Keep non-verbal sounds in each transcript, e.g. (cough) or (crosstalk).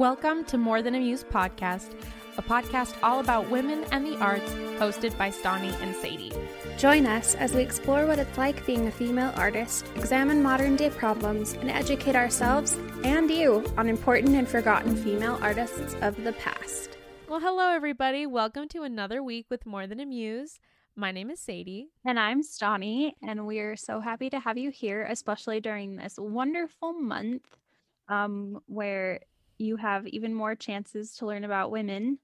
Welcome to More Than a Muse podcast, a podcast all about women and the arts, hosted by Stani and Sadie. Join us as we explore what it's like being a female artist, examine modern day problems, and educate ourselves and you on important and forgotten female artists of the past. Well, hello, everybody. Welcome to another week with More Than a Muse. My name is Sadie. And I'm Stani, and we're so happy to have you here, especially during this wonderful month um, where you have even more chances to learn about women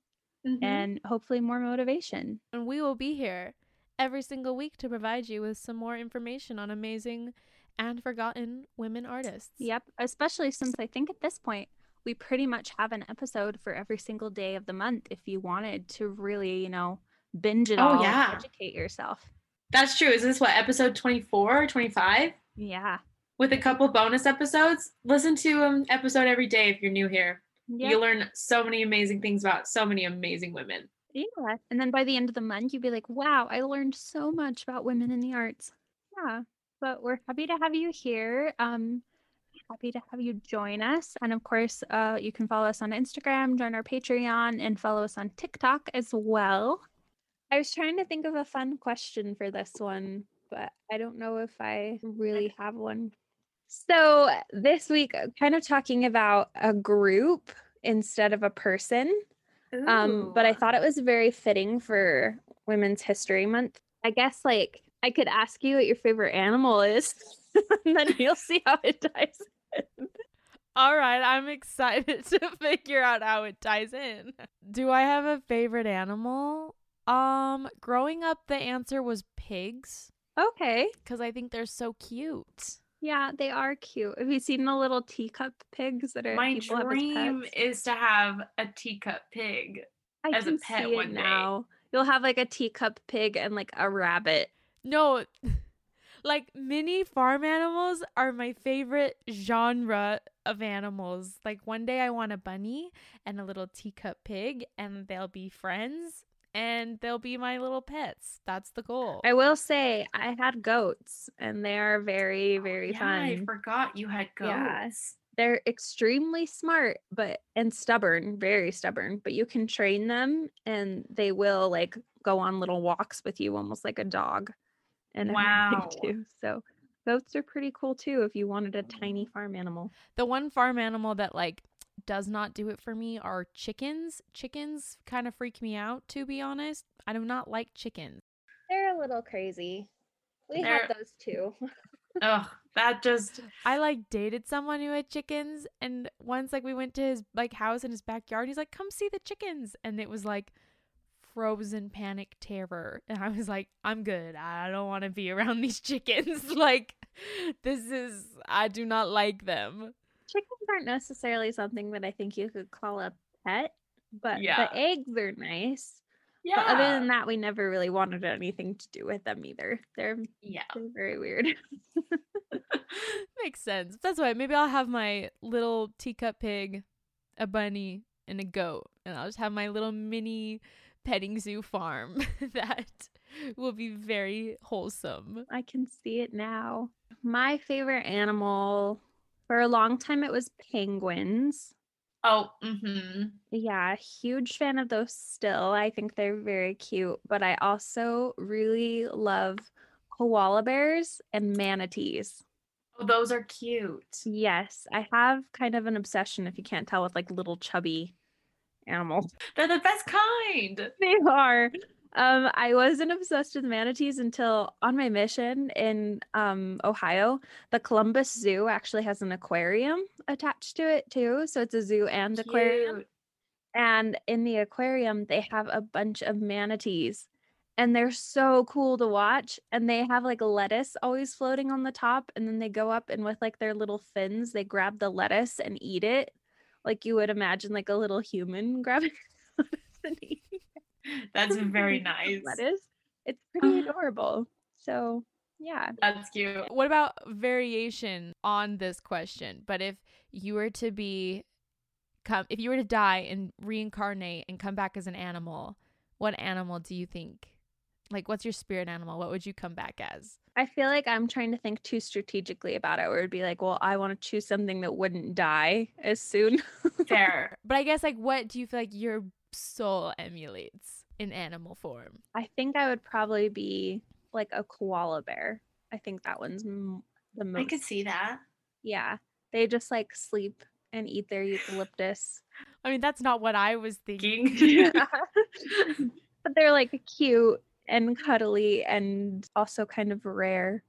mm-hmm. and hopefully more motivation. And we will be here every single week to provide you with some more information on amazing and forgotten women artists. Yep, especially since I think at this point we pretty much have an episode for every single day of the month if you wanted to really, you know, binge it oh, all yeah. educate yourself. That's true. Is this what episode 24 or 25? Yeah with a couple bonus episodes. Listen to an um, episode every day if you're new here. You learn so many amazing things about so many amazing women. Yeah. And then by the end of the month, you'd be like, wow, I learned so much about women in the arts. Yeah. But we're happy to have you here. Um, happy to have you join us. And of course, uh, you can follow us on Instagram, join our Patreon, and follow us on TikTok as well. I was trying to think of a fun question for this one, but I don't know if I really have one so, this week, uh, kind of talking about a group instead of a person. Um, but I thought it was very fitting for Women's History Month. I guess, like, I could ask you what your favorite animal is, (laughs) and then you'll see how it ties in. All right, I'm excited (laughs) to figure out how it ties in. Do I have a favorite animal? Um, growing up, the answer was pigs. Okay. Because I think they're so cute. Yeah, they are cute. Have you seen the little teacup pigs that are my dream is to have a teacup pig I as a pet one now. Day. You'll have like a teacup pig and like a rabbit. No, (laughs) like mini farm animals are my favorite genre of animals. Like one day I want a bunny and a little teacup pig, and they'll be friends and they'll be my little pets. That's the goal. I will say I had goats and they are very, oh, very oh, yeah, fun. I forgot you had goats. Yeah. They're extremely smart, but and stubborn, very stubborn, but you can train them and they will like go on little walks with you almost like a dog. And (laughs) wow. too. So goats are pretty cool too if you wanted a mm. tiny farm animal. The one farm animal that like does not do it for me are chickens. Chickens kind of freak me out, to be honest. I do not like chickens. They're a little crazy. We They're... had those too. (laughs) oh, that just I like dated someone who had chickens and once like we went to his like house in his backyard, he's like, Come see the chickens and it was like frozen panic terror. And I was like, I'm good. I don't want to be around these chickens. (laughs) like this is I do not like them chickens aren't necessarily something that I think you could call a pet, but yeah. the eggs are nice. Yeah. But other than that, we never really wanted anything to do with them either. They're yeah, they're very weird. (laughs) (laughs) Makes sense. That's why maybe I'll have my little teacup pig, a bunny, and a goat, and I'll just have my little mini petting zoo farm (laughs) that will be very wholesome. I can see it now. My favorite animal for a long time, it was penguins. Oh, mm-hmm. yeah, huge fan of those still. I think they're very cute, but I also really love koala bears and manatees. Oh, those are cute. Yes, I have kind of an obsession, if you can't tell, with like little chubby animals. They're the best kind. (laughs) They are. Um, I wasn't obsessed with manatees until on my mission in um, Ohio. The Columbus Zoo actually has an aquarium attached to it too. So it's a zoo and Cute. aquarium. And in the aquarium, they have a bunch of manatees. and they're so cool to watch and they have like lettuce always floating on the top and then they go up and with like their little fins they grab the lettuce and eat it like you would imagine like a little human (laughs) grabbing (laughs) and eating (laughs) that's very (laughs) nice lettuce it's pretty ah. adorable so yeah that's cute what about variation on this question but if you were to be come if you were to die and reincarnate and come back as an animal what animal do you think like, what's your spirit animal? What would you come back as? I feel like I'm trying to think too strategically about it, where it'd be like, well, I want to choose something that wouldn't die as soon. Fair. (laughs) But I guess, like, what do you feel like your soul emulates in animal form? I think I would probably be like a koala bear. I think that one's m- the most. I could see that. Yeah. They just like sleep and eat their eucalyptus. (laughs) I mean, that's not what I was thinking. (laughs) (laughs) but they're like cute and cuddly and also kind of rare.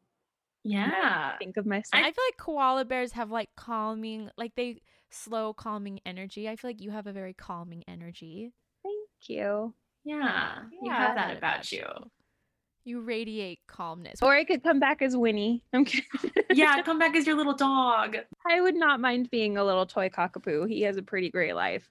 Yeah. I think of myself. I feel like koala bears have like calming, like they slow calming energy. I feel like you have a very calming energy. Thank you. Yeah, yeah. you have that about you. You radiate calmness. Or I could come back as Winnie. I'm kidding. yeah, (laughs) come back as your little dog. I would not mind being a little toy cockapoo. He has a pretty great life.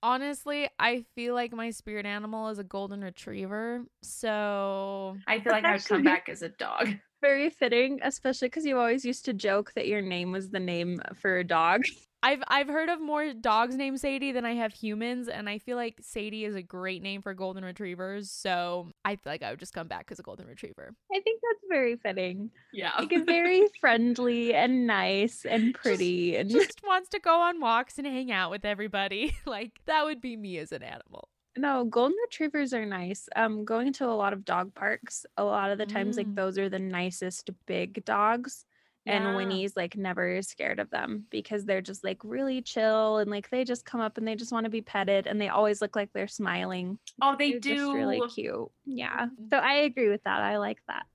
Honestly, I feel like my spirit animal is a golden retriever. So (laughs) I feel like I would come back as a dog. Very fitting, especially because you always used to joke that your name was the name for a dog. (laughs) I've I've heard of more dogs named Sadie than I have humans, and I feel like Sadie is a great name for golden retrievers. So I feel like I would just come back as a golden retriever. I think that's very fitting. Yeah, like a very (laughs) friendly and nice and pretty, just, and just wants to go on walks and hang out with everybody. (laughs) like that would be me as an animal. No, golden retrievers are nice. Um, going to a lot of dog parks, a lot of the times, mm. like those are the nicest big dogs and yeah. Winnie's like never scared of them because they're just like really chill and like they just come up and they just want to be petted and they always look like they're smiling. Oh, they they're do. really cute. Yeah. Mm-hmm. So I agree with that. I like that.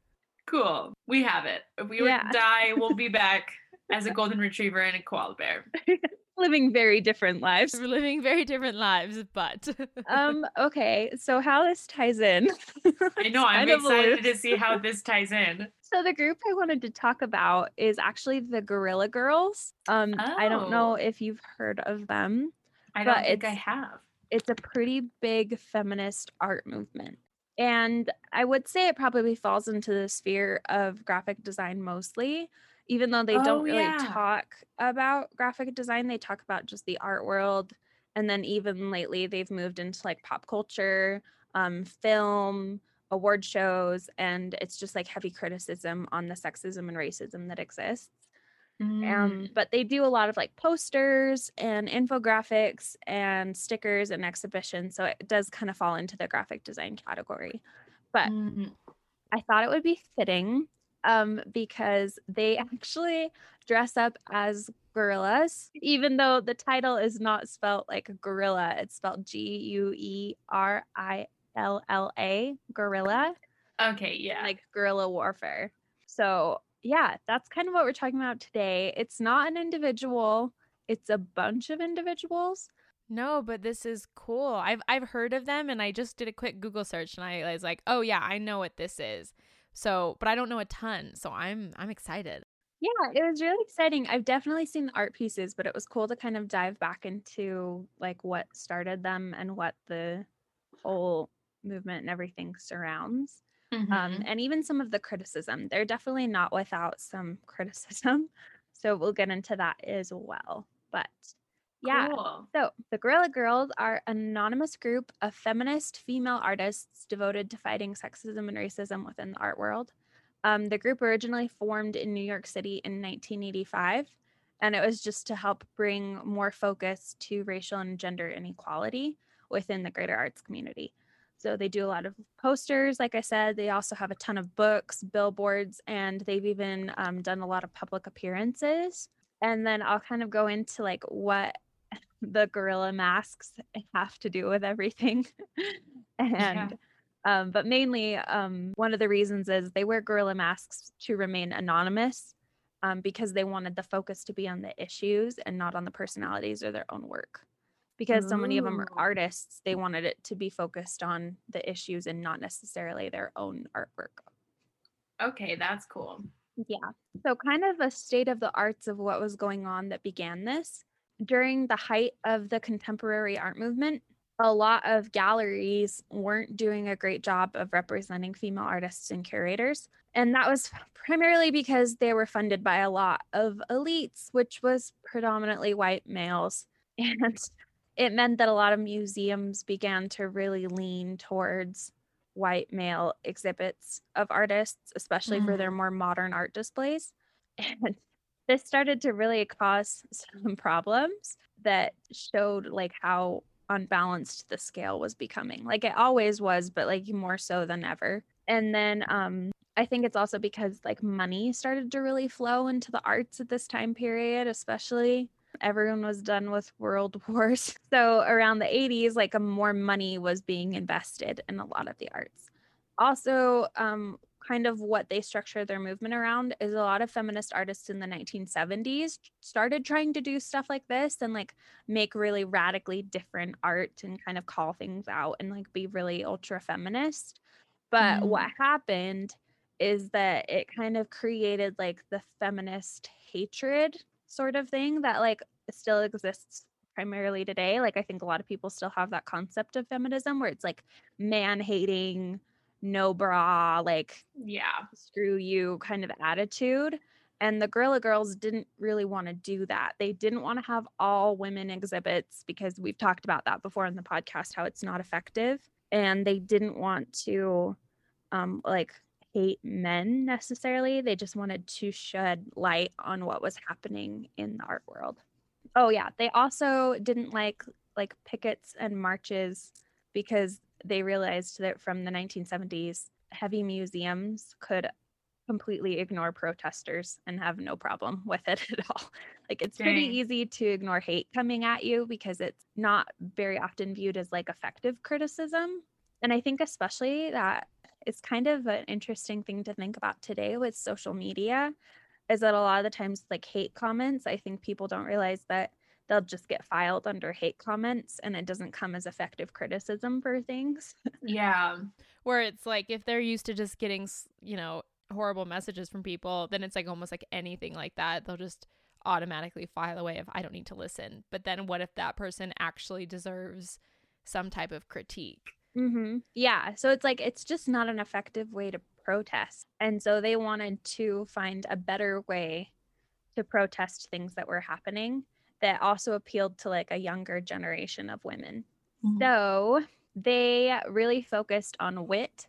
Cool. We have it. If we yeah. die, we'll be (laughs) back as a golden retriever and a koala bear. (laughs) living very different lives. We're living very different lives, but (laughs) um okay, so how this ties in. (laughs) I know, I'm excited to see how this ties in. (laughs) So the group I wanted to talk about is actually the Guerrilla Girls. Um oh. I don't know oh. if you've heard of them. I don't think I have. It's a pretty big feminist art movement. And I would say it probably falls into the sphere of graphic design mostly even though they oh, don't really yeah. talk about graphic design they talk about just the art world and then even lately they've moved into like pop culture um, film award shows and it's just like heavy criticism on the sexism and racism that exists um, mm. um, but they do a lot of like posters and infographics and stickers and exhibitions so it does kind of fall into the graphic design category but mm. i thought it would be fitting um, because they (laughs) actually dress up as gorillas, even though the title is not spelled like gorilla. It's spelled G U E R I L L A, gorilla. Okay, yeah. Like guerrilla warfare. So, yeah, that's kind of what we're talking about today. It's not an individual, it's a bunch of individuals. No, but this is cool. I've I've heard of them and I just did a quick Google search and I was like, "Oh yeah, I know what this is." So, but I don't know a ton, so I'm I'm excited. Yeah, it was really exciting. I've definitely seen the art pieces, but it was cool to kind of dive back into like what started them and what the whole movement and everything surrounds. Um, mm-hmm. Um, and even some of the criticism. They're definitely not without some criticism. (laughs) So we'll get into that as well. But yeah. Cool. So the Guerrilla Girls are an anonymous group of feminist female artists devoted to fighting sexism and racism within the art world. Um, the group originally formed in New York City in 1985, and it was just to help bring more focus to racial and gender inequality within the greater arts community. So they do a lot of posters, like I said. They also have a ton of books, billboards, and they've even um, done a lot of public appearances. And then I'll kind of go into like what the gorilla masks have to do with everything. (laughs) and yeah. um, but mainly um, one of the reasons is they wear gorilla masks to remain anonymous um, because they wanted the focus to be on the issues and not on the personalities or their own work because so many of them are artists, they wanted it to be focused on the issues and not necessarily their own artwork. Okay, that's cool. Yeah. So, kind of a state of the arts of what was going on that began this. During the height of the contemporary art movement, a lot of galleries weren't doing a great job of representing female artists and curators. And that was (laughs) primarily because they were funded by a lot of elites, which was predominantly white males. (laughs) And it meant that a lot of museums began to really lean towards white male exhibits of artists, especially for their mm. more modern art displays. (laughs) And this started to really cause some (laughs) problems that showed like how unbalanced the scale was becoming. Like it always was, but like more so than ever. And then um I think it's also because like money started to really flow into the arts at this time period, especially everyone was done with world (laughs) wars. So around the 80s, like more money was being invested in a lot of the arts. Also, um, kind of what they structure their movement around is a lot of feminist artists in the 1970s started trying to do stuff like this and like make really radically different art and kind of call things out and like be really ultra feminist. But Mm. what happened is that it kind of created like the feminist hatred sort of thing that like still exists primarily today. Like I think a lot of people still have that concept of feminism where it's like man hating, no bra, like Yeah. screw you kind of attitude. And the Guerrilla Girls didn't really want to do that. They didn't want to have all women exhibits because we've talked about that before in the podcast, how it's not effective. And they didn't want to um, like hate men necessarily. They just wanted to shed light on what was happening in the art world. Oh yeah, they also didn't like like pickets and marches because they realized that from the 1970s heavy museums could completely ignore protesters and have no problem (laughs) with it at all. Like it's pretty easy to ignore hate coming at you because it's not very often viewed as like effective criticism. And I think especially that it's kind of an interesting thing to think about today with social media is that a lot of the times like hate comments, I think people don't realize that they'll just get filed under hate comments and it doesn't come as effective criticism for things. (laughs) Yeah. Where it's like if they're used to just getting, you know, horrible messages from people, then it's like almost like anything like that. They'll just automatically file away if I don't need to listen. But then what if that person actually deserves some type of critique? Mm-hmm. Yeah. So it's like, it's just not an effective way to protest. And so they wanted to find a better way to protest things that were happening that also appealed to like a younger generation of women. Mm-hmm. So they really focused on wit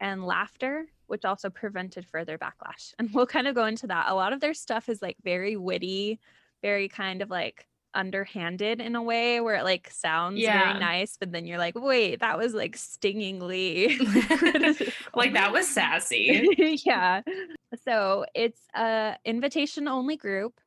and laughter, which also prevented further backlash. And we'll kind of go into that. A lot of their stuff is like very witty, very kind of like underhanded in a way where it like sounds Yeah. very nice, but then you're like, wait, that was like stingingly. (laughs) (laughs) (laughs) like that was sassy. yeah. So it's a invitation only group.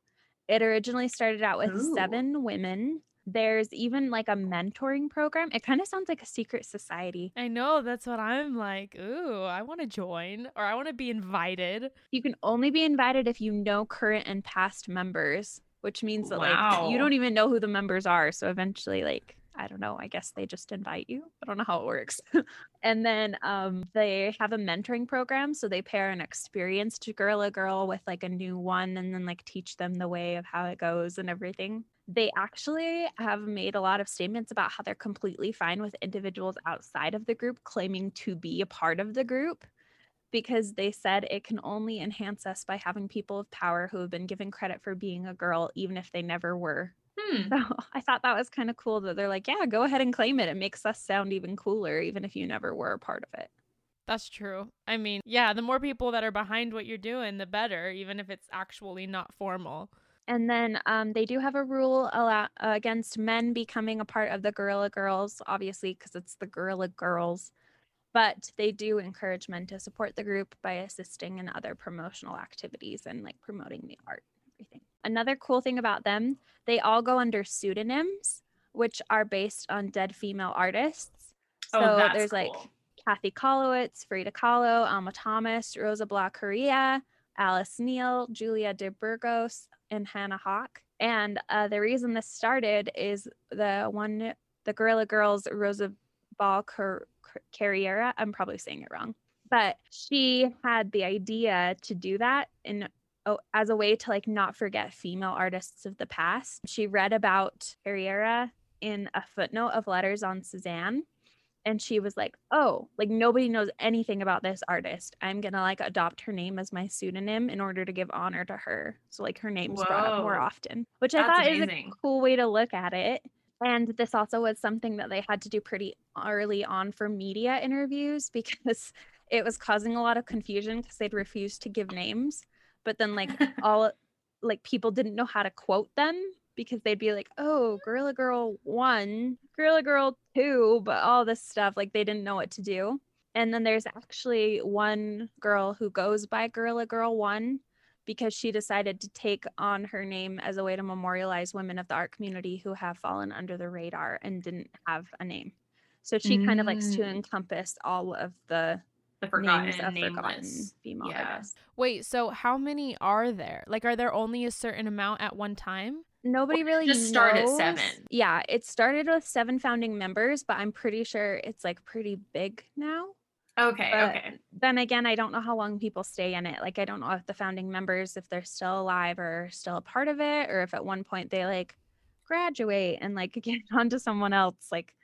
It originally started out with Ooh. seven women. There's even like a mentoring program. It kind of sounds like a secret society. I know that's what I'm like. Ooh, I want to join or I want to be invited. You can only be invited if you know current and past members, which means that like you don't even know who the members are. So eventually, like, I don't know, I guess they just invite you. I don't know how it works. (laughs) and then um, they have a mentoring program. So they pair an experienced gorilla girl with like a new one and then like teach them the way of how it goes and everything. They actually have made a lot of statements about how they're completely fine with individuals outside of the group claiming to be a part of the group because they said it can only enhance us by having people of power who have been given credit for being a girl, even if they never were. Hmm. So (laughs) I thought that was kind of cool that they're like, yeah, go ahead and claim it. It makes us sound even cooler, even if you never were a part of it. That's true. I mean, yeah, the more people that are behind what you're doing, the better, even if it's actually not formal. And then um, they do have a rule allow- against men becoming a part of the Guerrilla Girls, obviously, because it's the Guerrilla Girls. But they do encourage men to support the group by assisting in other promotional activities and like promoting the art everything. Another cool thing about them, they all go under pseudonyms, which are based on dead female artists. So oh, that's there's like. Kathy Kollwitz, Frida Kahlo, Alma Thomas, Rosalba Carriera, Alice Neel, Julia de Burgos, and Hannah Höch. And uh, the reason this started is the one, the Guerrilla Girls Rosa Ball Car- Carriera. I'm probably saying it wrong, but she had the idea to do that in oh, as a way to like not forget female artists of the past. She read about Carriera in a footnote of letters on Cézanne and she was like, "Oh, like nobody knows anything about this artist. I'm going to like adopt her name as my pseudonym in order to give honor to her." So like her name's Whoa. brought up more often, which That's I thought amazing. is a cool way to look at it. And this also was something that they had to do pretty early on for media interviews (laughs) because it was causing a lot of confusion because they'd refused to give names. But then like (laughs) all like people didn't know how to quote them because they'd be like, oh, Guerrilla Girl 1, Guerrilla Girl 2, but all this stuff, like they didn't know what to do. And then there's actually one girl who goes by Guerrilla Girl 1 because she decided to take on her name as a way to memorialize women of the art community who have fallen under the radar and didn't have a name. So she mm. kind of likes to mm. encompass all of the forgotten names of forgotten female yeah. artists. Wait, so how many are there? Like, are there only a certain amount at one time? nobody really just started seven. Yeah, it started with seven founding members, but I'm pretty sure it's like pretty big now. Okay, but okay. Then again, I don't know how long people stay in it. Like I don't know if the founding members if they're still alive or still a part of it or if at one point they like graduate and like (laughs) get on to someone else. Like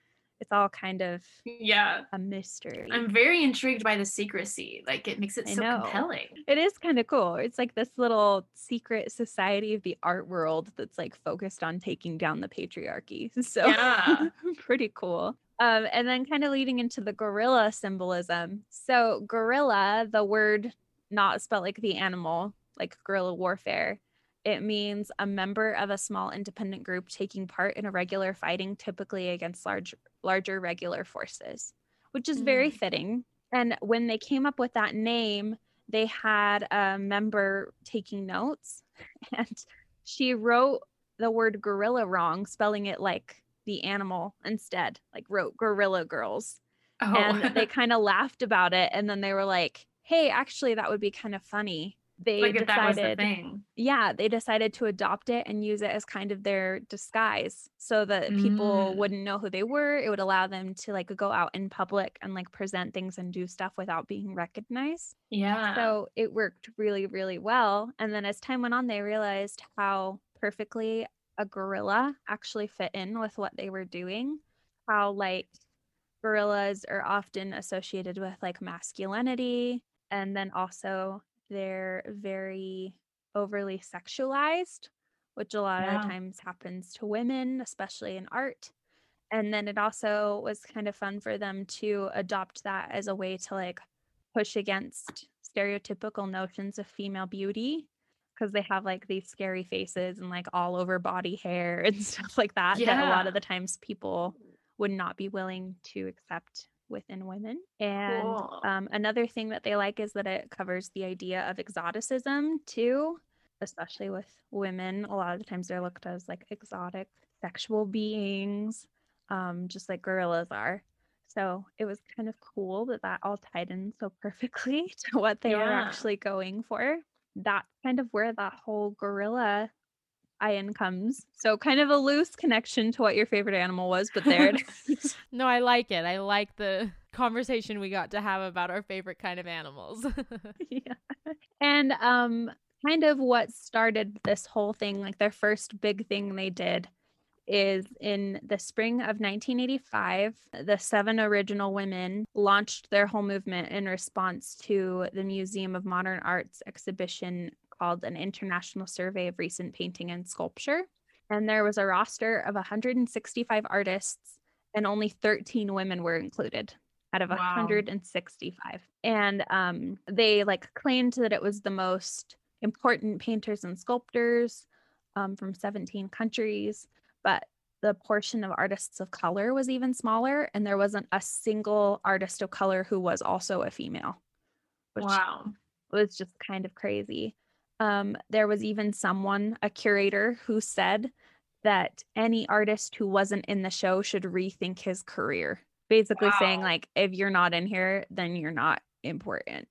it's all kind of yeah a mystery. I'm very intrigued by the secrecy. Like it makes it so compelling. It is kind of cool. It's like this little secret society of the art world that's like focused on taking down the patriarchy. (laughs) So yeah. (laughs) pretty cool. Um, and then kind of leading into the gorilla symbolism. So gorilla, the word not spelled like the animal, like guerrilla warfare, it means a member of a small independent group taking part in a regular fighting, typically against large, larger regular forces, which is very mm. fitting. And when they came up with that name, they had a member taking notes, (laughs) and she wrote the word gorilla wrong, spelling it like the animal instead, like wrote gorilla girls. Oh. And they (laughs) kind of laughed about it. And then they were like, hey, actually, that would be kind of funny they like decided the yeah they decided to adopt it and use it as kind of their disguise so that mm. people wouldn't know who they were. It would allow them to like go out in public and like present things and do stuff without being recognized. Yeah. So it worked really really well. And then as time went on they realized how perfectly a gorilla actually fit in with what they were doing how like gorillas are often associated with like masculinity and then also they're very overly sexualized, which a lot yeah. of times happens to women, especially in art. And then it also was kind of fun for them to adopt that as a way to like push against stereotypical notions of female beauty because they have like these scary faces and like all over body hair (laughs) and stuff like that yeah. that a lot of the times people would not be willing to accept within women. And cool. um, another thing that they like is that it covers the idea of exoticism too, especially with women. A lot of the times they're looked as like exotic sexual beings, um, just like gorillas are. So it was kind of cool that that all tied in so perfectly (laughs) to what they yeah. were actually going for. That's kind of where that whole gorilla Ian comes. So kind of a loose connection to what your favorite animal was, but there it (laughs) is. (laughs) no, I like it. I like the conversation we got to have about our favorite kind of animals. (laughs) yeah. And um kind of what started this whole thing, like their first big thing they did is in the spring of 1985, the seven original women launched their whole movement in response to the Museum of Modern Art's exhibition called an International Survey of Recent Painting and Sculpture. And there was a roster of 165 artists, and only 13 women were included out of wow. 165. And um, they like claimed that it was the most important painters and sculptors um, from 17 countries, but the portion of artists of color was even smaller, and there wasn't a single artist of color who was also a female. Which wow. was just kind of crazy. Um, there was even someone, a curator, who said that any artist who wasn't in the show should rethink his career. Basically wow. saying like if you're not in here, then you're not important.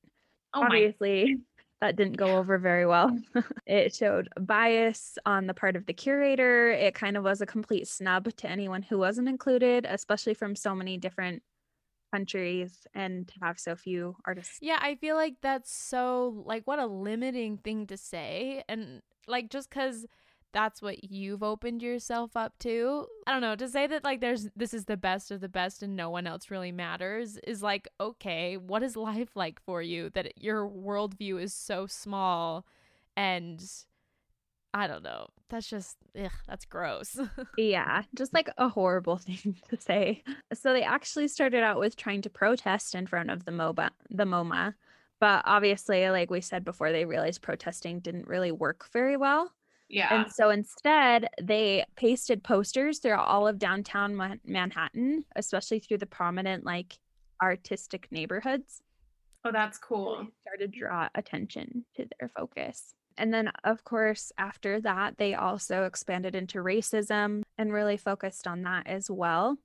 Oh Obviously, (laughs) that didn't go over very well. (laughs) it showed bias on the part of the curator. It kind of was a complete snub to anyone who wasn't included, especially from so many different countries and to have so few artists. Yeah, I feel like that's so like what a limiting thing to say and like just cuz that's what you've opened yourself up to. I don't know, to say that like there's this is the best of the best and no one else really matters is like, okay, what is life like for you that your worldview is so small and I don't know. That's just ugh, that's gross. (laughs) yeah, just like a horrible (laughs) thing to say. So they actually started out with trying to protest in front of the MOBA, the MoMA, but obviously, like we said before, they realized protesting didn't really work very well. Yeah. And so instead, they pasted posters throughout all of downtown Man- Manhattan, especially through the prominent, like, artistic neighborhoods. Oh, that's cool. So started to draw attention to their focus. And then, of course, after that, they also expanded into racism and really focused on that as well.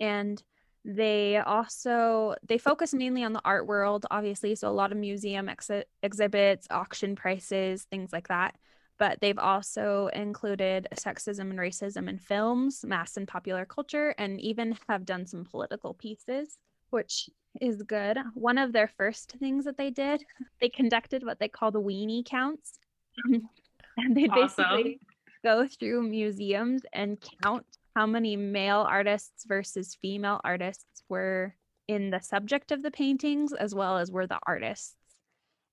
And they also they focus mainly on the art world obviously so a lot of museum ex- exhibits auction prices things like that but they've also included sexism and racism in films, mass and popular culture, and even have done some political pieces, which is good. One of their first things that they did, (laughs) they conducted what they call the weenie counts. (laughs) and they awesome. basically go through museums and count how many male artists versus female artists were in the subject of the paintings as well as were the artists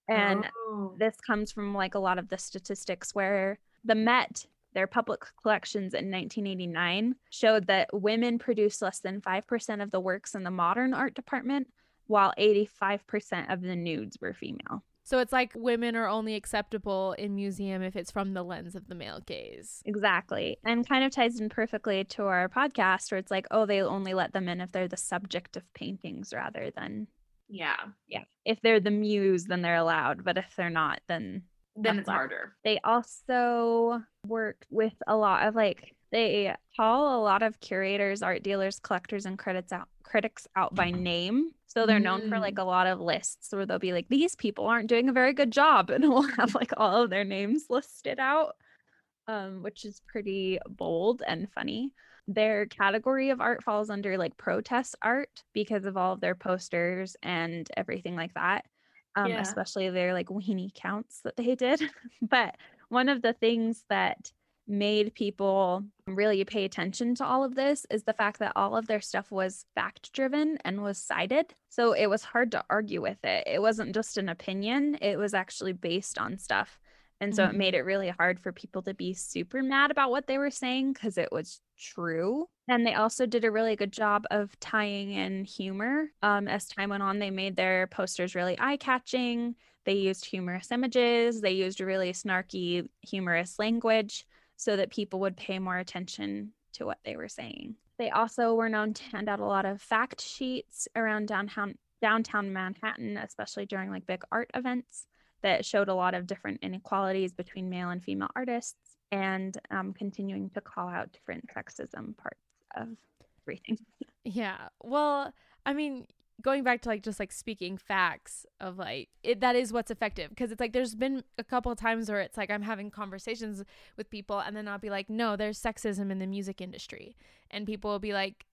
and oh. this comes from like a lot of the statistics where the Met, their public collections in 1989, showed that women produced less than 5% of the works in the modern art department, while 85% of the nudes were female. So it's like women are only acceptable in museum if it's from the lens of the male gaze. Exactly. And kind of ties in perfectly to our podcast where it's like, oh, they only let them in if they're the subject of paintings rather than yeah. Yeah. If they're the muse, then they're allowed. But if they're not, then then it's harder. They also work with a lot of like they call a lot of curators, art dealers, collectors, and critics out critics out by name. So they're known for like mm. a lot of lists where they'll be like, these people aren't doing a very good job, (laughs) and we'll have like all of their names listed out, um, which is pretty bold and funny their category of art falls under like protest art because of all of their posters and everything like that. Um, yeah. especially their like weenie counts that they did. (laughs) but one of the things that made people really pay attention to all of this is the fact that all of their stuff was fact driven and was cited. So it was hard to argue with it. It wasn't just an opinion, it was actually based on stuff and so mm-hmm. it made it really hard for people to be super mad about what they were saying because it was true. And they also did a really good job of tying in humor. Um, as time went on, they made their posters really eye catching. They used humorous images, they used really snarky, humorous language so that people would pay more attention to what they were saying. They also were known to hand out a lot of fact sheets around downtown downtown Manhattan, especially during like big art events that showed a lot of different inequalities between male and female artists and um, continuing to call out different sexism parts of everything. (laughs) Yeah. Well, I mean, going back to like just like speaking facts of like it, that is what's effective because it's like there's been a couple of times where it's like I'm having conversations with people and then I'll be like no there's sexism in the music industry and people will be like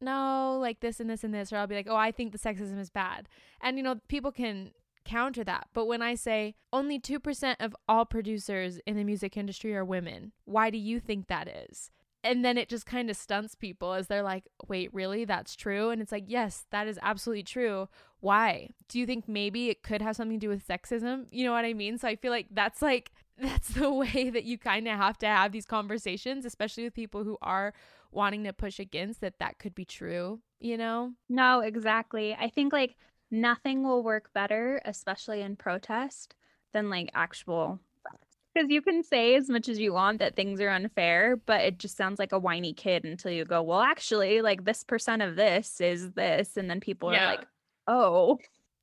no like this and this and this or I'll be like oh I think the sexism is bad and you know people can counter that. But when I say only 2% of all producers in the music industry are women, why do you think that is? And then it just kind of stunts people as they're like, wait, really? That's true? And it's like, yes, that is absolutely true. Why? Do you think maybe it could have something to do with sexism? You know what I mean? So I feel like that's like, (laughs) that's the way that you kind of have to have these conversations, especially with people who are wanting to push against that that could be true, you know? No, exactly. I think like nothing will work better, especially in protest, than like actual (laughs) because you can say as much as you want that things are unfair, but it just sounds like a whiny kid until you go, well, actually, like this percent of this is this. And then people yeah. are like, oh.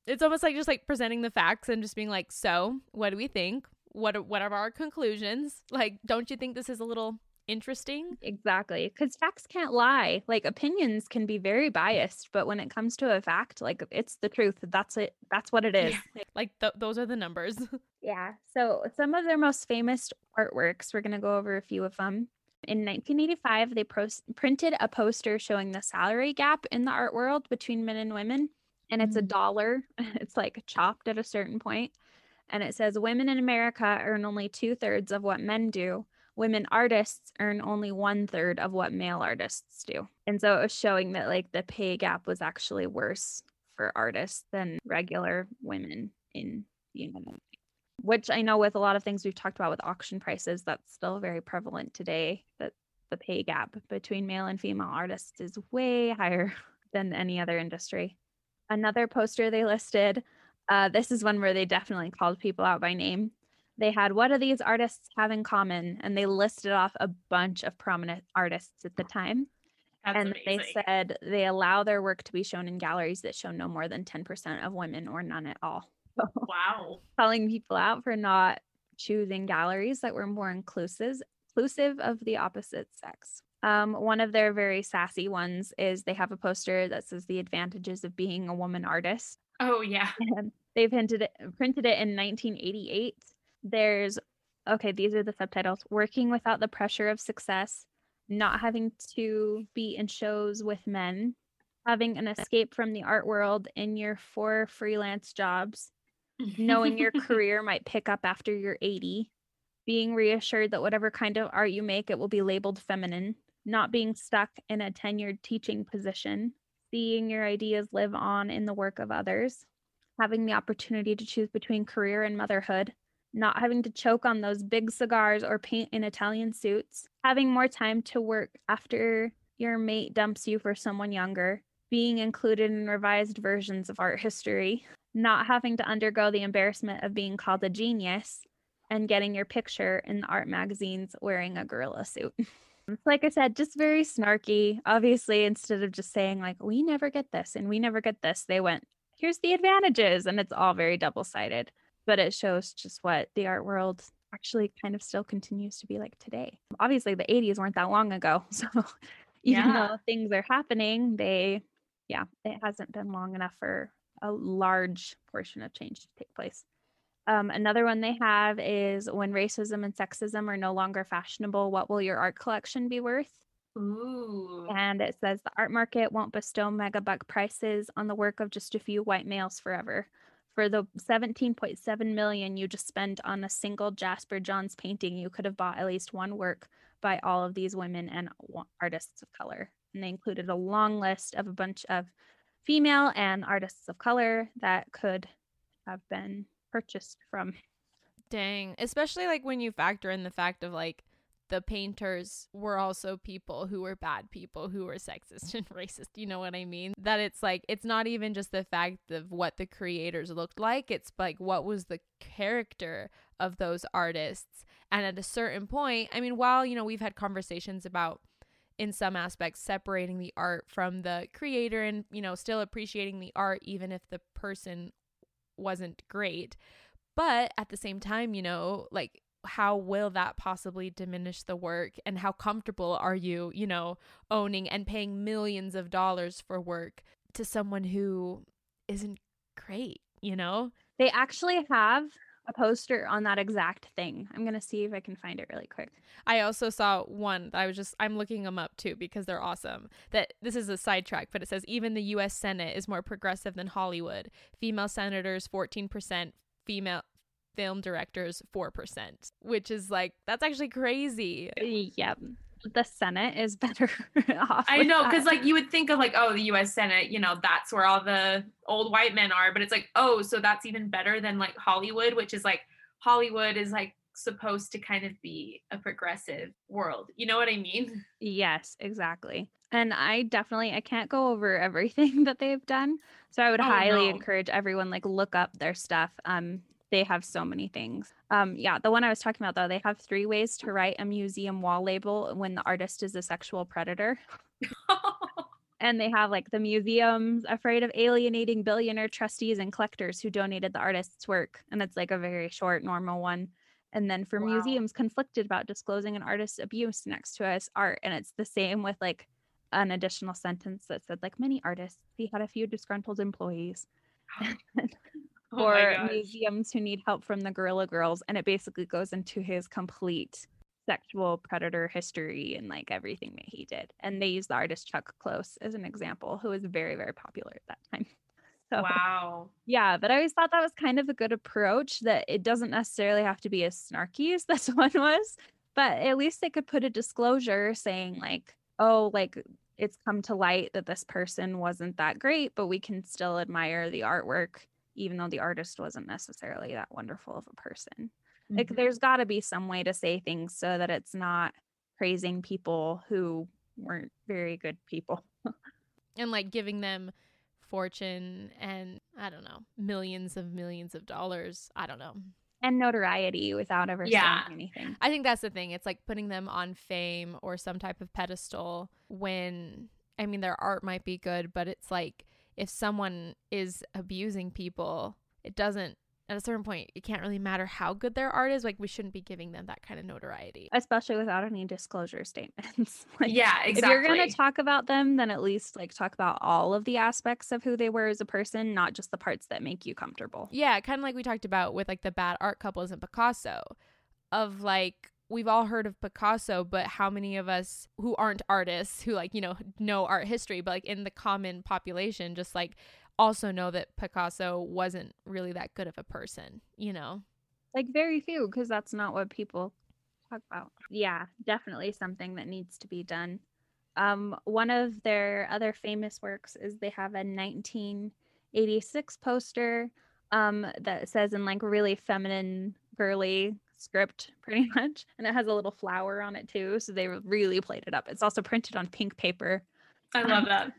It's almost like just like presenting the facts and just being like, so what do we think? What what are our conclusions? Like, don't you think this is a little interesting. Exactly. Because facts can't lie. Like opinions can be very biased, but when it comes to a fact, like it's the truth. That's it. That's what it is. Yeah. Like th- those are the numbers. (laughs) yeah. So some of their most famous artworks, we're going to go over a few of them. In 1985, they pro- printed a poster showing the salary gap in the art world between men and women. And it's a mm. dollar. (laughs) It's like chopped at a certain point. And it says women in America earn only two thirds of what men do women artists earn only one third of what male artists do. And so it was showing that like the pay gap was actually worse for artists than regular women in the United States. Which I know with a lot of things we've talked about with auction prices, that's still very prevalent today. That the pay gap between male and female artists is way higher (laughs) than any other industry. Another poster they listed, uh, this is one where they definitely called people out by name they had what do these artists have in common and they listed off a bunch of prominent artists at the time That's and amazing. they said they allow their work to be shown in galleries that show no more than 10% of women or none at all (laughs) wow calling people out for not choosing galleries that were more inclusive inclusive of the opposite sex um, one of their very sassy ones is they have a poster that says the advantages of being a woman artist. Oh yeah. (laughs) And they've hinted it, printed it in 1988 there's okay, these are the subtitles working without the pressure of success, not having to be in shows with men, having an escape from the art world in your four freelance jobs, knowing your (laughs) career might pick up after you're 80, being reassured that whatever kind of art you make, it will be labeled feminine, not being stuck in a tenured teaching position, seeing your ideas live on in the work of others, having the opportunity to choose between career and motherhood not having to choke on those big cigars or paint in Italian suits, having more time to work after your mate dumps you for someone younger, being included in revised versions of art history, not having to undergo the embarrassment of being called a genius, and getting your picture in the art magazines wearing a gorilla suit. (laughs) like I said, just very snarky. Obviously, instead of just saying, like, we never get this and we never get this, they went, here's the advantages. And it's all very double sided but it shows just what the art world actually kind of still continues to be like today. Obviously, the 80s weren't that long ago. (laughs) So even yeah. though things are happening, they, yeah, it hasn't been long enough for a large portion of change to take place. Um, another one they have is when racism and sexism are no longer fashionable, what will your art collection be worth? Ooh. And it says the art market won't bestow mega buck prices on the work of just a few white males forever for the 17.7 million you just spent on a single Jasper Johns painting, you could have bought at least one work by all of these women and artists of color. And they included a long list of a bunch of female and artists of color that could have been purchased from. Dang, especially like when you factor in the fact of like the painters were also people who were bad people who were (laughs) sexist and racist. You know what I mean? That it's like, it's not even just the fact of what the creators looked like, it's like what was the character of those artists. And at a certain point, I mean, while, you know, we've had conversations about in some aspects separating the art from the creator and, you know, still appreciating the art even if the person wasn't great. But at the same time, you know, like how will that possibly diminish the work and how comfortable are you you know owning and paying millions of dollars for work to someone who isn't great you know they actually have a poster on that exact thing. I'm going to see if I can find it really quick. I also saw one that I was just I'm looking them up too because they're awesome. That this is a sidetrack, but it says even the US Senate is more progressive than Hollywood. Female senators 14%, female film directors 4%, which is like, that's actually crazy. Yep. The Senate is (laughs) better off. I know, because like you would think of like, oh, the US Senate, you know, that's where all the old white men are. But it's like, oh, so that's even better than like Hollywood, which is like, Hollywood is like supposed to kind of be a progressive world. You know what I mean? Yes, exactly. And I definitely I can't go over everything (laughs) that they've done. So I would oh, highly no. encourage everyone like look up their stuff. Um they have so many things. Um, yeah, the one I was talking about though, they have three ways to write a museum wall label when the artist is a sexual predator. (laughs) and they have like the museums afraid of alienating billionaire trustees and collectors who donated the artist's work. And it's like a very short, normal one. And then for Wow. museums conflicted about disclosing an artist's abuse next to his art. And it's the same with like an additional sentence that said, like many artists, he had a few disgruntled employees. (laughs) Oh or museums who need help from the Guerrilla Girls. And it basically goes into his complete sexual predator history and like everything that he did. And they use the artist Chuck Close as an example, who was very, very popular at that time. (laughs) So Wow. yeah, but I always thought that was kind of a good approach that it doesn't necessarily have to be as snarky as (laughs) this one was, but at least they could put a disclosure saying, like, oh, like it's come to light that this person wasn't that great, but we can still admire the artwork, even though the artist wasn't necessarily that wonderful of a person. Like, Mhm. there's got to be some way to say things so that it's not praising people who weren't very good people. (laughs) and like giving them fortune and I don't know, millions of millions of dollars. I don't know. And notoriety without ever Yeah. saying anything. I think that's the thing. It's like putting them on fame or some type of pedestal when I mean their art might be good, but it's like if someone is abusing people, it doesn't at a certain point it can't really matter how good their art is. Like we shouldn't be giving them that kind of notoriety. especially without any disclosure statements. (laughs) Like, yeah, If you're going to talk about them, then at least like talk about all of the aspects of who they were as a person, not just the parts that make you comfortable. Yeah, kind of like we talked about with like the bad art couples in Picasso of like we've all heard of Picasso, but how many of us who aren't artists who like, you know, know art history, but like in the common population just like also know that Picasso wasn't really that good of a person, you know? Like very few, because that's not what people talk about. Yeah, definitely something that needs to be done. Um, one of their other famous works is they have a 1986 poster um, that says in like really feminine, girly script, (laughs) pretty much, and it has a little flower on it too. So they really played it up. It's also printed on pink paper. I love (laughs) that.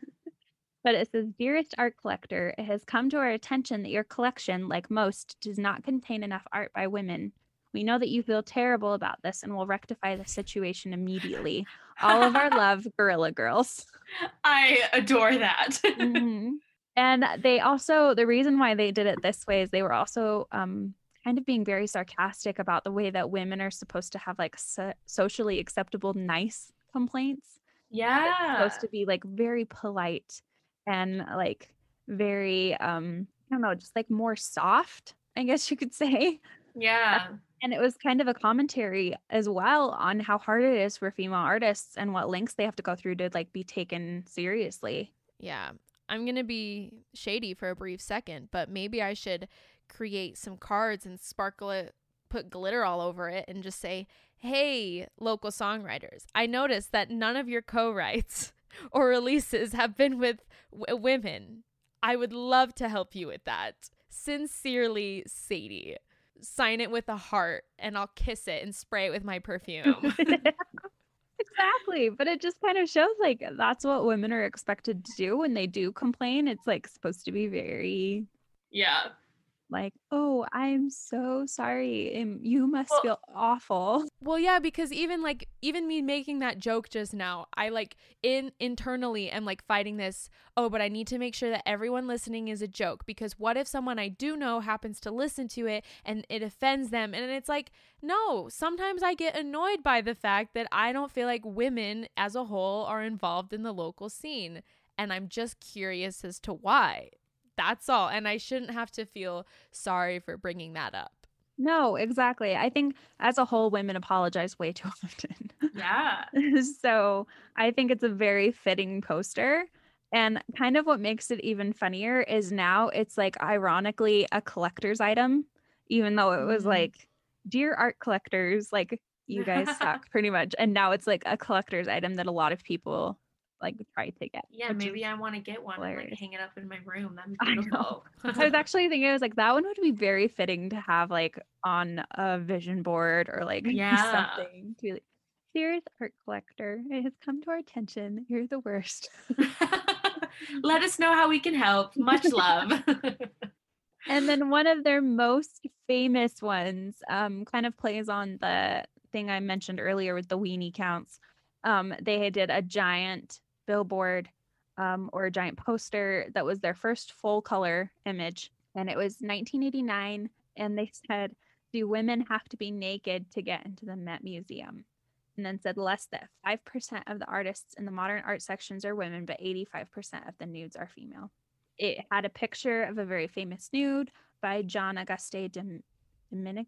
But it says, Dearest art collector, it has come to our attention that your collection, like most, does not contain enough art by women. We know that you feel terrible about this and will rectify the situation immediately. All of our love, (laughs) Guerrilla Girls. I adore that. Mhm. And they also, the reason why they did it this way is they were also um, kind of being very sarcastic about the way that women are supposed to have like so- socially acceptable, nice complaints. yeah. supposed to be like very polite and like very um I don't know, just like more soft, I guess you could say. Yeah. (laughs) And it was kind of a commentary as well on how hard it is for female artists and what lengths they have to go through to like be taken seriously. Yeah. I'm going to be shady for a brief second, but maybe I should create some cards and sparkle it, put glitter all over it, and just say, hey, local songwriters, I noticed that none of your co writes (laughs) or releases have been with w- women. I would love to help you with that. Sincerely, Sadie. Sign it with a heart, and I'll kiss it and spray it with my perfume. (laughs) exactly. But it just kind of shows like that's what women are expected to do when they do complain. It's like supposed to be very Yeah. Like, oh, I'm so sorry. And you must Well- feel awful. (laughs) Well, yeah, because even like even me making that joke just now, I like in internally am like fighting this. Oh, but I need to make sure that everyone listening is a joke because what if someone I do know happens to listen to it and it offends them? And it's like, no, sometimes I get annoyed by the fact that I don't feel like women as a whole are involved in the local scene, and I'm just curious as to why. That's all, and I shouldn't have to feel sorry for bringing that up. No, exactly. I think as a whole, women apologize way too (laughs) often. Yeah. (laughs) so I think it's a very fitting poster. And kind of what makes it even funnier is now it's like ironically a collector's item, even though it was Mhm. like, Dear art collectors, like you guys suck (laughs) pretty much. And now it's like a collector's item that a lot of people like try to get. Yeah, maybe I want to get one and like hang it up in my room. That'd be (laughs) I know. beautiful. (laughs) I was actually thinking, I was like, that one would be very fitting to have like on a vision board or like (laughs) Yeah. something. To be like, Dearest art collector, it has come to our attention. You're the worst. Let us know how we can help. Much love. And then one of their most famous ones um, kind of plays on the thing I mentioned earlier with the weenie counts. Um, they did a giant billboard um, or a giant poster that was their first full color image. And it was 1989. And they said, Do women have to be naked to get into the Met Museum? And then said less than 5% of the artists in the modern art sections are women, but 85% of the nudes are female. It had a picture of a very famous nude by John Auguste Dim- Dominic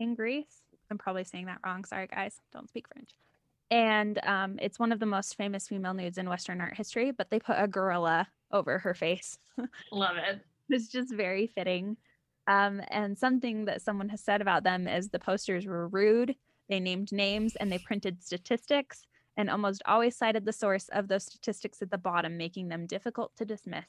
Ingres. I'm probably saying that wrong. Sorry, guys. Don't speak French. And um, it's one of the most famous female nudes in Western art history, but they put a gorilla over her face. (laughs) Love it. it's just very fitting. Um, and something that someone has said about them is the posters were rude. They named names and they printed statistics and almost always cited the source of those statistics at the bottom, making them difficult to dismiss.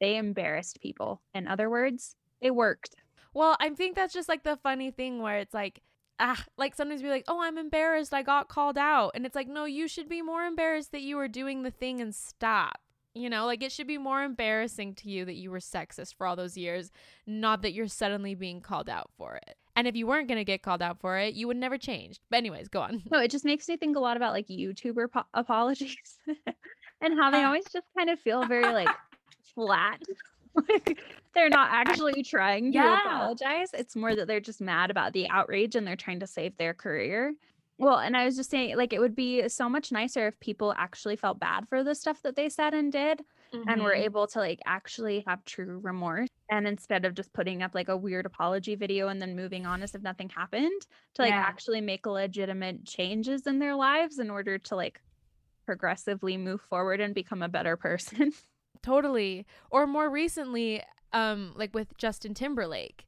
They embarrassed people. In other words, it worked. Well, I think that's just like the funny thing where it's like, ah, like sometimes be like, oh, I'm embarrassed. I got called out. And it's like, no, you should be more embarrassed that you were doing the thing and stop. You know, like it should be more embarrassing to you that you were sexist for all those years, not that you're suddenly being called out for it. And if you weren't going to get called out for it, you would never change. But, anyways, go on. No, it just makes me think a lot about like YouTuber po- apologies (laughs) and how they always just kind of feel very like flat. (laughs) like they're not actually trying to Yeah. apologize. It's more that they're just mad about the outrage and they're trying to save their career. Well, and I was just saying, like, it would be so much nicer if people actually felt bad for the stuff that they said and did and were Mhm. able to like actually have true remorse and instead of just putting up like a weird apology video and then moving on as if nothing happened to like Yeah. actually make legitimate changes in their lives in order to like progressively move forward and become a better person (laughs) Totally. Or more recently, um, like with Justin Timberlake.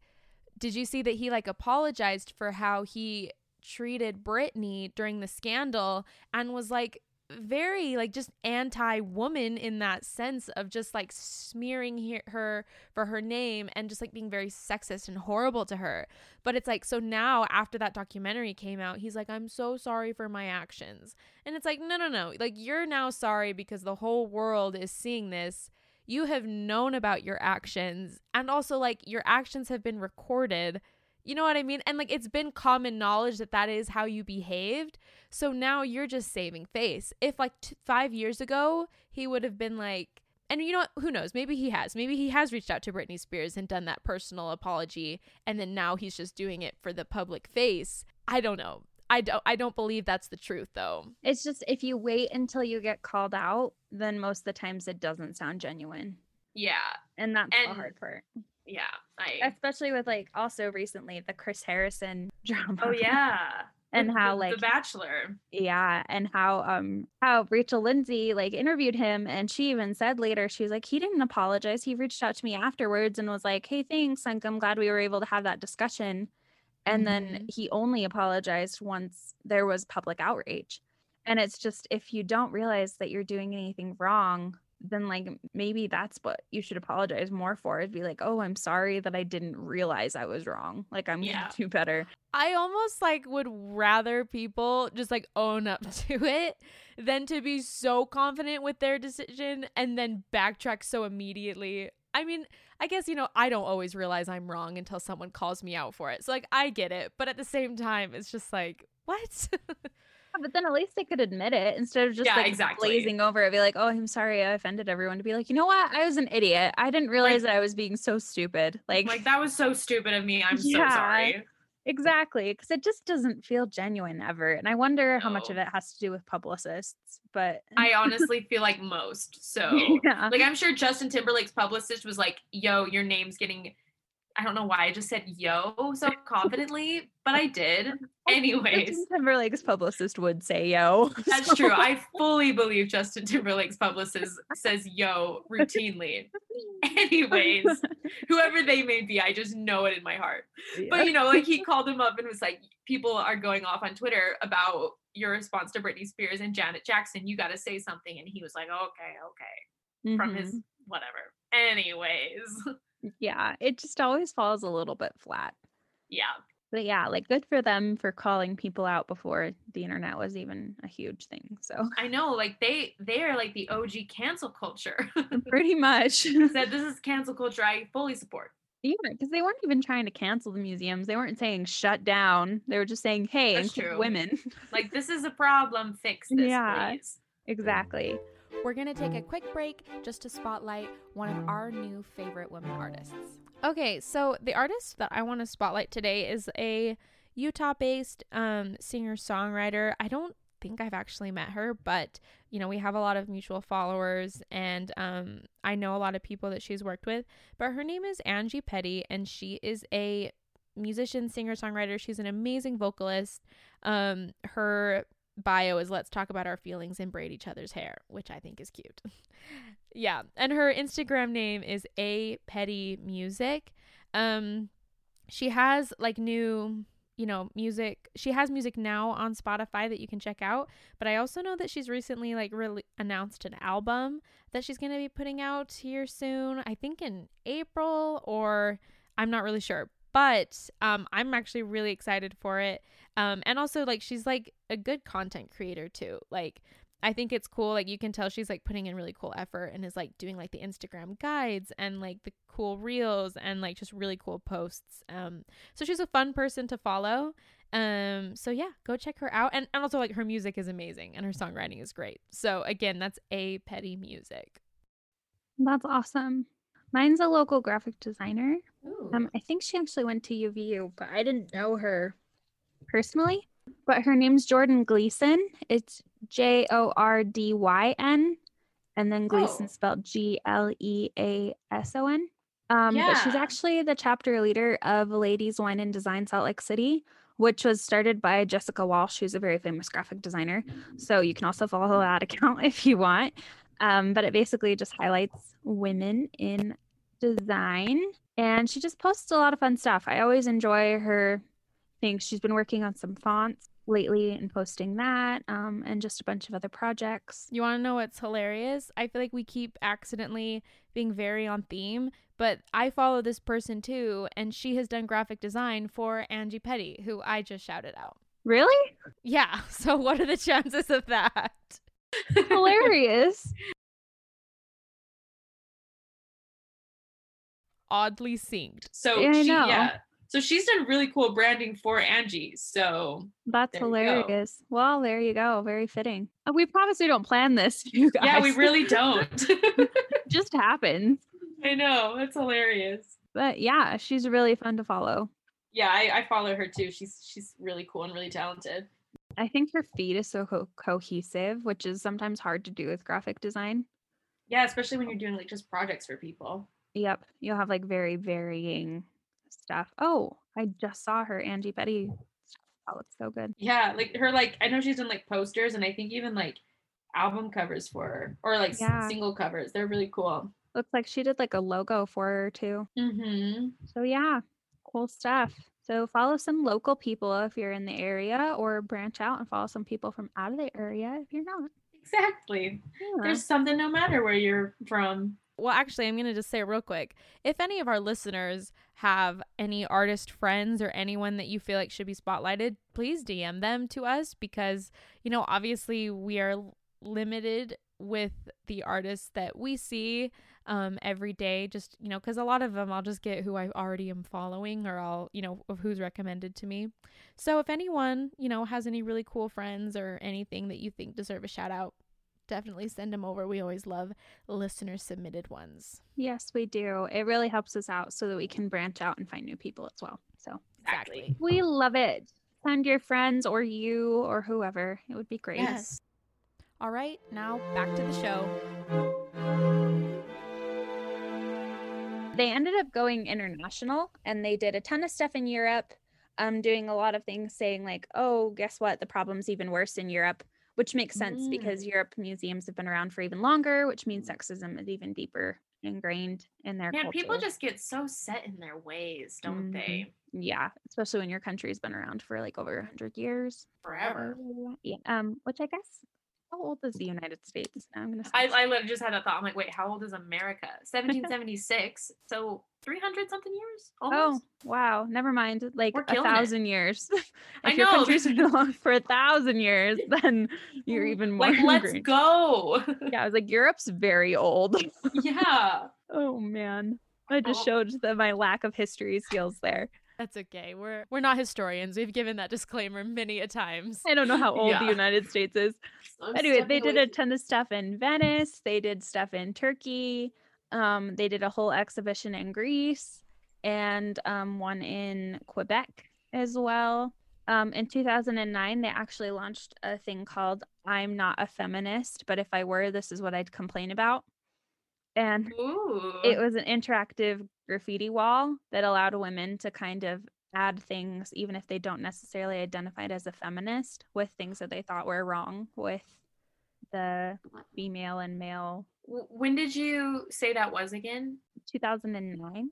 Did you see that he like apologized for how he treated Britney during the scandal and was like very like just anti-woman in that sense of just like smearing he- her for her name and just like being very sexist and horrible to her. But it's like so now after that documentary came out, he's like I'm so sorry for my actions. And it's like no no no, like you're now sorry because the whole world is seeing this. You have known about your actions and also like your actions have been recorded. You know what I mean? And like it's been common knowledge that that is how you behaved. So now you're just saving face. If like t- 5 years ago he would have been like and you know what? Who knows? Maybe he has. Maybe he has reached out to Britney Spears and done that personal apology and then now he's just doing it for the public face. I don't know. I don't I don't believe that's the truth though. it's just if you wait until you get called out then most of the times it doesn't sound genuine Yeah. and that's the hard part Yeah. I. especially with like also recently the chris harrison (laughs) drama Oh yeah. And how, like- The Bachelor. Yeah, and how um how Rachel Lindsay like interviewed him and she even said later she was like he didn't apologize. He reached out to me afterwards and was like, "Hey, thanks. Like I'm glad we were able to have that discussion." And then Mhm. he only apologized once there was public outrage. And it's just if you don't realize that you're doing anything wrong, then like maybe that's what you should apologize more for. It'd be like, "Oh, I'm sorry that I didn't realize I was wrong. Like I'm Yeah. gonna do better." I almost like would rather people just like own up (laughs) to it than to be so confident with their decision and then backtrack so immediately. I mean, I guess you know, I don't always realize I'm wrong until someone calls me out for it. So like I get it, but at the same time it's just like, what? (laughs) But then at least they could admit it instead of just Yeah, like exactly. glazing over it. Be like, oh, I'm sorry, I offended everyone. To be like, you know what? I was an idiot. I didn't realize that I was being so stupid. Like, Like that was so stupid of me. I'm Yeah. so sorry. exactly. Because it just doesn't feel genuine ever. And I wonder how much of it has to do with publicists. But I honestly feel like most. (laughs) So yeah. like I'm sure Justin Timberlake's publicist was like, "Yo, your name's getting." I don't know why I just said "yo" so confidently, (laughs) but I did. (laughs) Anyways, Justin Timberlake's publicist would say, yo. (laughs) that's true. I fully believe Justin Timberlake's publicist says "yo" routinely. Anyways, whoever they may be, I just know it in my heart. Yeah. But you know, like he called him up and was like, "People are going off on Twitter about your response to Britney Spears and Janet Jackson. You got to say something." And he was like, "Okay, okay," from his Mhm. whatever. Anyways, yeah, it just always falls a little bit flat. yeah. But yeah, like good for them for calling people out before the internet was even a huge thing. So I know, like they they are like the OG cancel culture. (laughs) (laughs) pretty much. Said (laughs) this is cancel culture. I fully support. Yeah, because they weren't even trying to cancel the museums. They weren't saying shut down. They were just saying, hey, That's include true. women. Like this is a problem. Fix this, Yeah. please. exactly. We're going to take a quick break just to spotlight one of our new favorite women artists. Okay, so the artist that I want to spotlight today is a Utah-based um, singer-songwriter. I don't think I've actually met her, but you know, we have a lot of mutual followers and um, I know a lot of people that she's worked with. But her name is Angie Petty and she is a musician, singer, songwriter. She's an amazing vocalist. Um, her bio is let's talk about our feelings and braid each other's hair, which I think is cute. (laughs) yeah. And her Instagram name is A Petty Music. Um, she has like new you know, music. She has music now on Spotify that you can check out, but I also know that she's recently like really announced an album that she's going to be putting out here soon. I think in April or I'm not really sure, but um I'm actually really excited for it. Um and also like she's like a good content creator too. Like I think it's cool. Like you can tell she's like putting in really cool effort and is like doing like the Instagram guides and like the cool reels and like just really cool posts. Um, so she's a fun person to follow. Um, so yeah, go check her out. And, and also like her music is amazing and her songwriting is great. So again, that's a petty music. That's awesome. Mine's a local graphic designer. Ooh. Um, I think she actually went to UVU, but I didn't know her personally. But her name's Jordyn Gleason. It's J O R D Y N, and then Gleason Oh. spelled G L E A S O N. Um, but she's actually the chapter leader of Ladies Wine and Design Salt Lake City, which was started by Jessica Walsh, who's a very famous graphic designer. So you can also follow that (laughs) account if you want. Um, but it basically just highlights women in design, and she just posts a lot of fun stuff. I always enjoy her things. She's been working on some fonts lately and posting that, um, and just a bunch of other projects. You want to know what's hilarious? I feel like we keep accidentally being very on theme, but I follow this person too, and she has done graphic design for Angie Petty, who I just shouted out. Really Yeah, (laughs) so what are the chances of that? (laughs) hilarious. Oddly synced. So Yeah, I she, know. yeah. So she's done really cool branding for Angie. So That's There you go. hilarious. Well, there you go. Very fitting. We promise we don't plan this, (laughs) you guys. yeah, we really don't. (laughs) just happens. I know. It's hilarious. But yeah, she's really fun to follow. Yeah, I, I follow her too. She's she's really cool and really talented. I think her feed is so co- cohesive, which is sometimes hard to do with graphic design. Yeah, especially when you're doing like just projects for people. Yep. You'll have like very varying stuff. Oh, I just saw her Angie Petty. That looks so good. Yeah, like her like I know she's done like posters and I think even like album covers for her or like Yeah. single covers. They're really cool. Looks like she did like a logo for her too. Mm-hmm. So yeah, cool stuff. So follow some local people if you're in the area or branch out and follow some people from out of the area if you're not. Exactly. Yeah. There's something no matter where you're from. Well, actually, I'm going to just say real quick. If any of our listeners have any artist friends or anyone that you feel like should be spotlighted, please DM them to us because, you know, obviously we are limited with the artists that we see um, every day. Just, you know, because a lot of them I'll just get who I already am following or I'll, you know, who's recommended to me. So if anyone, you know, has any really cool friends or anything that you think deserve a shout out, definitely send them over. We always love listener submitted ones. Yes, we do. It really helps us out so that we can branch out and find new people as well. So Exactly. we love it. Send your friends or you or whoever. It would be great. Yes. All right, now back to the show. They ended up going international and they did a ton of stuff in Europe, um, doing a lot of things saying, like, oh, guess what? The problem's even worse in Europe, which makes sense because mm. Europe museums have been around for even longer, which means mm. sexism is even deeper ingrained in their Man, culture. people just get so set in their ways, don't mm-hmm. they? yeah, especially when your country's been around for like over 100 years. Forever. Yeah. Um, which I guess, how old is the United States? Now I'm to I, I literally just had that thought. I'm like, wait, how old is America? 1776. so 300 something years? Almost. Oh, wow. Never mind. Like a killing it. thousand years. (laughs) if I your know. country's been along for a thousand years, (laughs) then you're even more. Like, let's (laughs) go. Yeah, I was like, Europe's very old. yeah. oh man. I just showed the, my lack of history skills there. That's okay. We're we're not historians. We've given that disclaimer many a times. I don't know how old the United States is. (laughs) I'm anyway, they did a ton of stuff in Venice. They did stuff in Turkey. Um, they did a whole exhibition in Greece. and um, one in Quebec as well. Um, in 2009, they actually launched a thing called I'm Not a Feminist, but if I were, this is what I'd complain about. And Ooh. it was an interactive graffiti wall that allowed women to kind of add things, even if they don't necessarily identify as a feminist, with things that they thought were wrong with the female and male. When did you say that was again? 2009.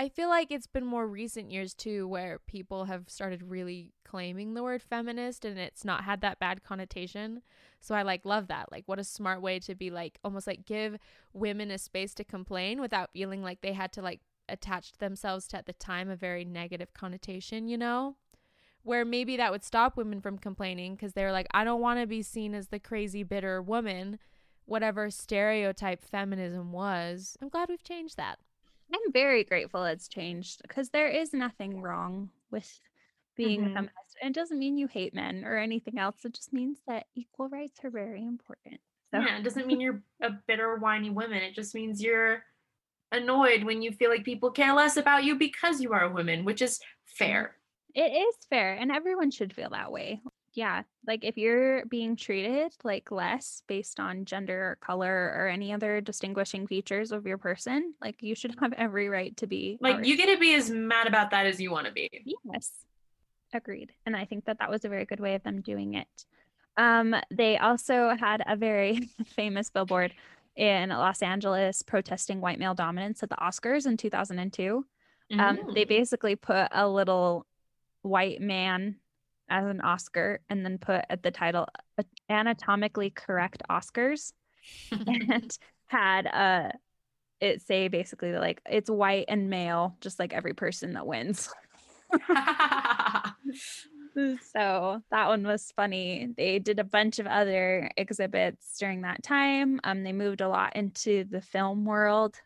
I feel like it's been more recent years too where people have started really claiming the word feminist and it's not had that bad connotation. So I like love that. Like what a smart way to be like almost like give women a space to complain without feeling like they had to like attach themselves to at the time a very negative connotation, you know? Where maybe that would stop women from complaining because they're like, I don't want to be seen as the crazy, bitter woman, whatever stereotype feminism was. I'm glad we've changed that. I'm very grateful it's changed because there is nothing wrong with being a Mhm. feminist. It doesn't mean you hate men or anything else. It just means that equal rights are very important. So Yeah, it doesn't mean you're a bitter, whiny woman. It just means you're annoyed when you feel like people care less about you because you are a woman, which is fair. it is fair and everyone should feel that way. Yeah. Like if you're being treated like less based on gender or color or any other distinguishing features of your person, like you should (laughs) have every right to be Like you get to be as mad about that as you want to be. Yes. Agreed. And I think that that was a very good way of them doing it. Um, they also had a very (laughs) famous billboard in Los Angeles protesting white male dominance at the Oscars in 2002. Um, they Mm. basically put a little white man as an Oscar and then put at the title anatomically correct Oscars (laughs) and had uh it say basically like it's white and male, just like every person that wins. (laughs) so that one was funny. They did a bunch of other exhibits during that time. Um, they moved a lot into the film world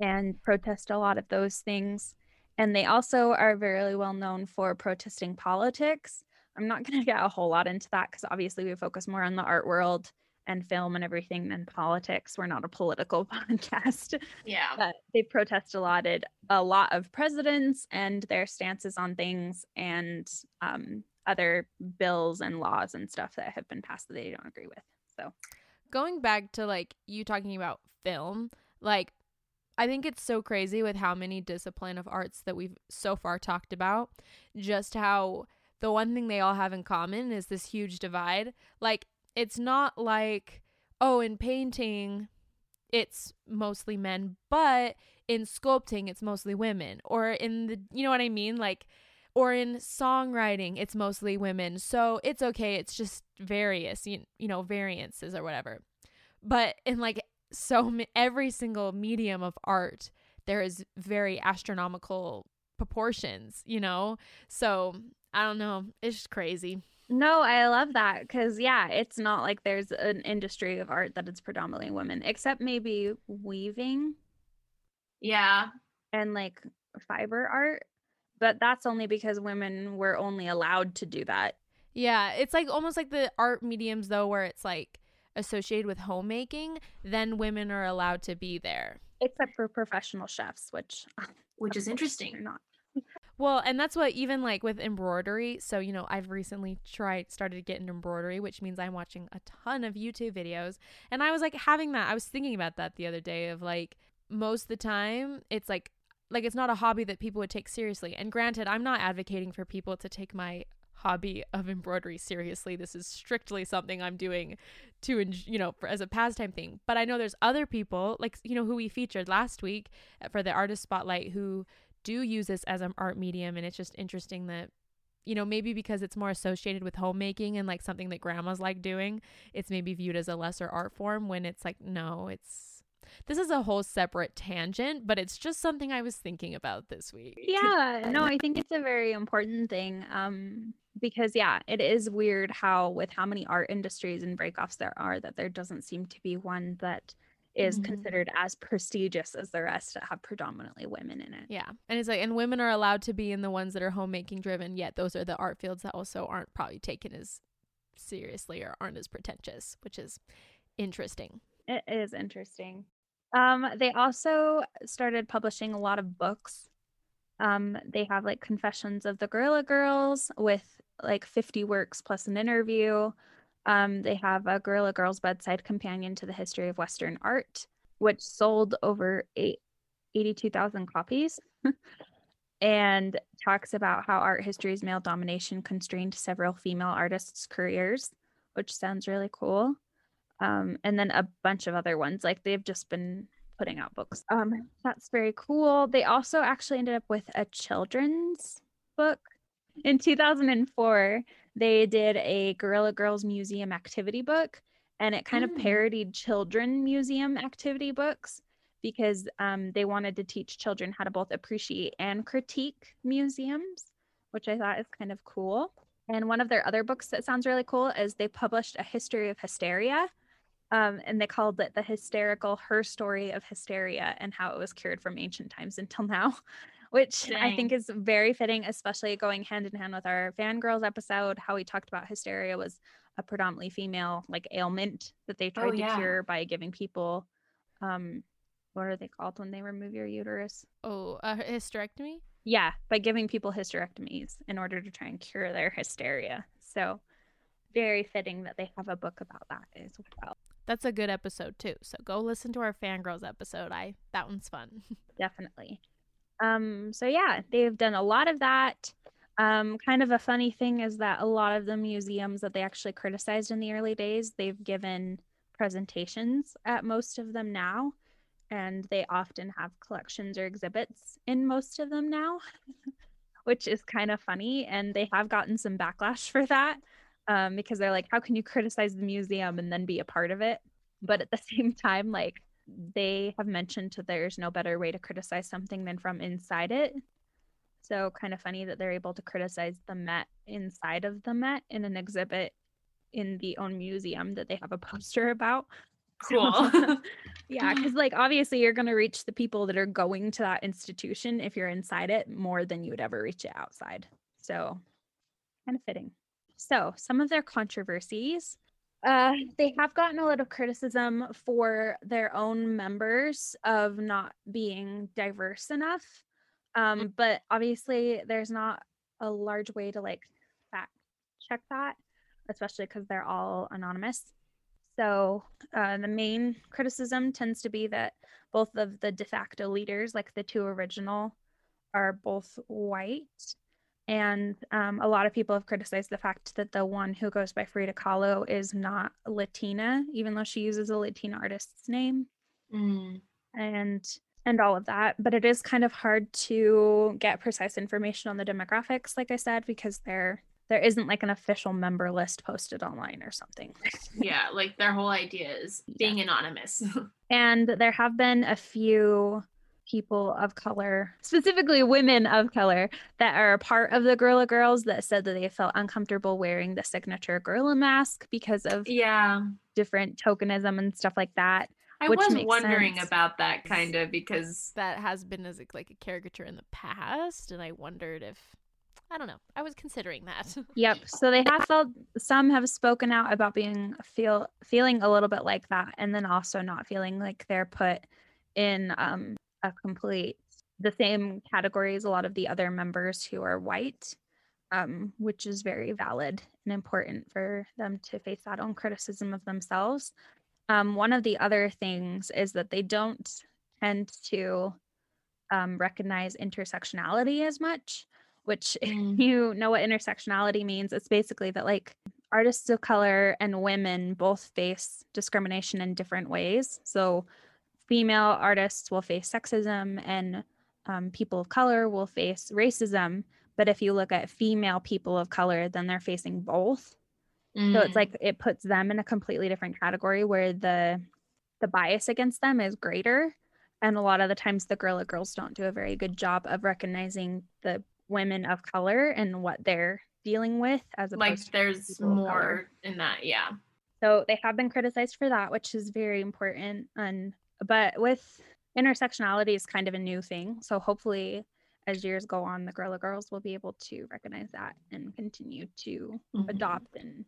and protest a lot of those things. And they also are very well known for protesting politics. I'm not going (laughs) to get a whole lot into that because obviously we focus more on the art world and film and everything than politics. We're not a political (laughs) podcast yeah. but they protest a lot at a lot of presidents and their stances on things and um, other bills and laws and stuff that have been passed that they don't agree with. So going back to like you talking about film, like I think it's so crazy with how many discipline of arts that we've so far talked about, just how the one thing they all have in common is this huge divide. Like it's not like oh in painting it's mostly men, but in sculpting it's mostly women or in the you know what I mean? Like or in songwriting it's mostly women. So it's okay, it's just various, you, you know, variances or whatever. But in like so every single medium of art there is very astronomical proportions, you know? So, I don't know, it's just crazy. no, I love that because yeah, it's not like there's an industry of art that it's predominantly women, except maybe weaving Yeah. and like fiber art. But that's only because women were only allowed to do that. Yeah, it's like almost like the art mediums though where it's like associated with homemaking, then women are allowed to be there. Except for professional chefs, which (laughs) Which is interesting. not. Well, and that's what even like with embroidery. So, you know, I've recently tried started to get into embroidery, which means I'm watching a ton of YouTube videos. And I was like having that. I was thinking about that the other day of like most of the time it's like like it's not a hobby that people would take seriously. And granted, I'm not advocating for people to take my hobby of embroidery seriously. This is strictly something I'm doing to you know, for, as a pastime thing. But I know there's other people like you know who we featured last week uh, for the artist spotlight who do use this as an art medium and it's just interesting that you know maybe because it's more associated with homemaking and like something that grandmas like doing it's maybe viewed as a lesser art form when it's like no it's this is a whole separate tangent but it's just something i was thinking about this week Yeah, no, I think (laughs) it's a very important thing. Um, because yeah, it is weird how with how many art industries and breakoffs there are that there doesn't seem to be one that is Mhm. considered as prestigious as the rest that have predominantly women in it. yeah and it's like and women are allowed to be in the ones that are homemaking driven yet those are the art fields that also aren't probably taken as seriously or aren't as pretentious which is interesting It is interesting. Um, they also started publishing a lot of books Um, they have like Confessions of the Guerrilla Girls with like 50 works plus an interview. Um, they have a Guerrilla Girls Bedside Companion to the History of Western Art, which sold over eight, 82,000 copies (laughs) and talks about how art history's male domination constrained several female artists' careers, which sounds really cool. Um, and then a bunch of other ones. Like they've just been putting out books. Um, that's very cool. They also actually ended up with a children's book. In 2004, they did a Guerrilla Girls Museum activity book, and it kind of Mm. parodied children museum activity books because um, they wanted to teach children how to both appreciate and critique museums, which I thought is kind of cool. And one of their other books that sounds really cool is they published a history of hysteria. Um, and they called it the hysterical her story of hysteria and how it was cured from ancient times until now, (laughs) which I think is very fitting, especially going hand in hand with our fangirls episode. How we talked about hysteria was a predominantly female like ailment that they tried to yeah. cure by giving people um what are they called when they remove your uterus? Oh, a hysterectomy? Yeah, by giving people hysterectomies in order to try and cure their hysteria. So very fitting that they have a book about that as well. That's a good episode too. So go listen to our fangirls episode. I that one's fun. (laughs) Definitely. Um, so yeah, they've done a lot of that. Um, kind of a funny thing is that a lot of the museums that they actually criticized in the early days, they've given presentations at most of them now, and they often have collections or exhibits in most of them now, (laughs) which is kind of funny. And they have gotten some backlash for that um, because they're like, how can you criticize the museum and then be a part of it? But at the (laughs) same time, like they have mentioned that there's no better way to criticize something than from inside it. So kind of funny that they're able to criticize the Met inside of the Met in an exhibit in the own museum that they have a poster about. Cool. (laughs) yeah, (laughs) because like obviously you're gonna reach the people that are going to that institution if you're inside it more than you would ever reach it outside. So kind of fitting. So some of their controversies. Uh, they have gotten a lot of criticism for their own members of not being diverse enough. Um, but obviously there's not a large way to like fact check that, especially because they're all anonymous. So uh, the main criticism tends to be that both of the de facto leaders, like the two original, are both white. And um, a lot of people have criticized the fact that the one who goes by Frida Kahlo is not Latina, even though she uses a Latina artist's name Mm. and and all of that. But it is kind of hard to get precise information on the demographics, like I said, because there there isn't like an official member list posted online or something. (laughs) Yeah, like their whole idea is being anonymous. (laughs) And there have been a few people of color, specifically women of color, that are a part of the Guerrilla Girls that said that they felt uncomfortable wearing the signature gorilla mask because of yeah. different tokenism and stuff like that. I Which was wondering sense. about that kind of because that has been as a, like a caricature in the past, and I wondered if I don't know. I was considering that. (laughs) Yep. So they have felt some have spoken out about being feel feeling a little bit like that, and then also not feeling like they're put in um, a complete the same category as a lot of the other members who are white, um, which is very valid and important for them to face that own criticism of themselves. Um, one of the other things is that they don't tend to um, recognize intersectionality as much, which (laughs) if Mm. you know what intersectionality means, it's basically that like artists of color and women both face discrimination in different ways. So female artists will face sexism and um, people of color will face racism. But if you look at female people of color, then they're facing both. So Mm. it's like it puts them in a completely different category where the the bias against them is greater. And a lot of the times the Guerrilla Girls don't do a very good job of recognizing the women of color and what they're dealing with as like opposed to there's people of color. more in that. Yeah. so they have been criticized for that, which is very important. And but with intersectionality is kind of a new thing. So hopefully as years go on, the Guerrilla Girls will be able to recognize that and continue to Mhm. adopt and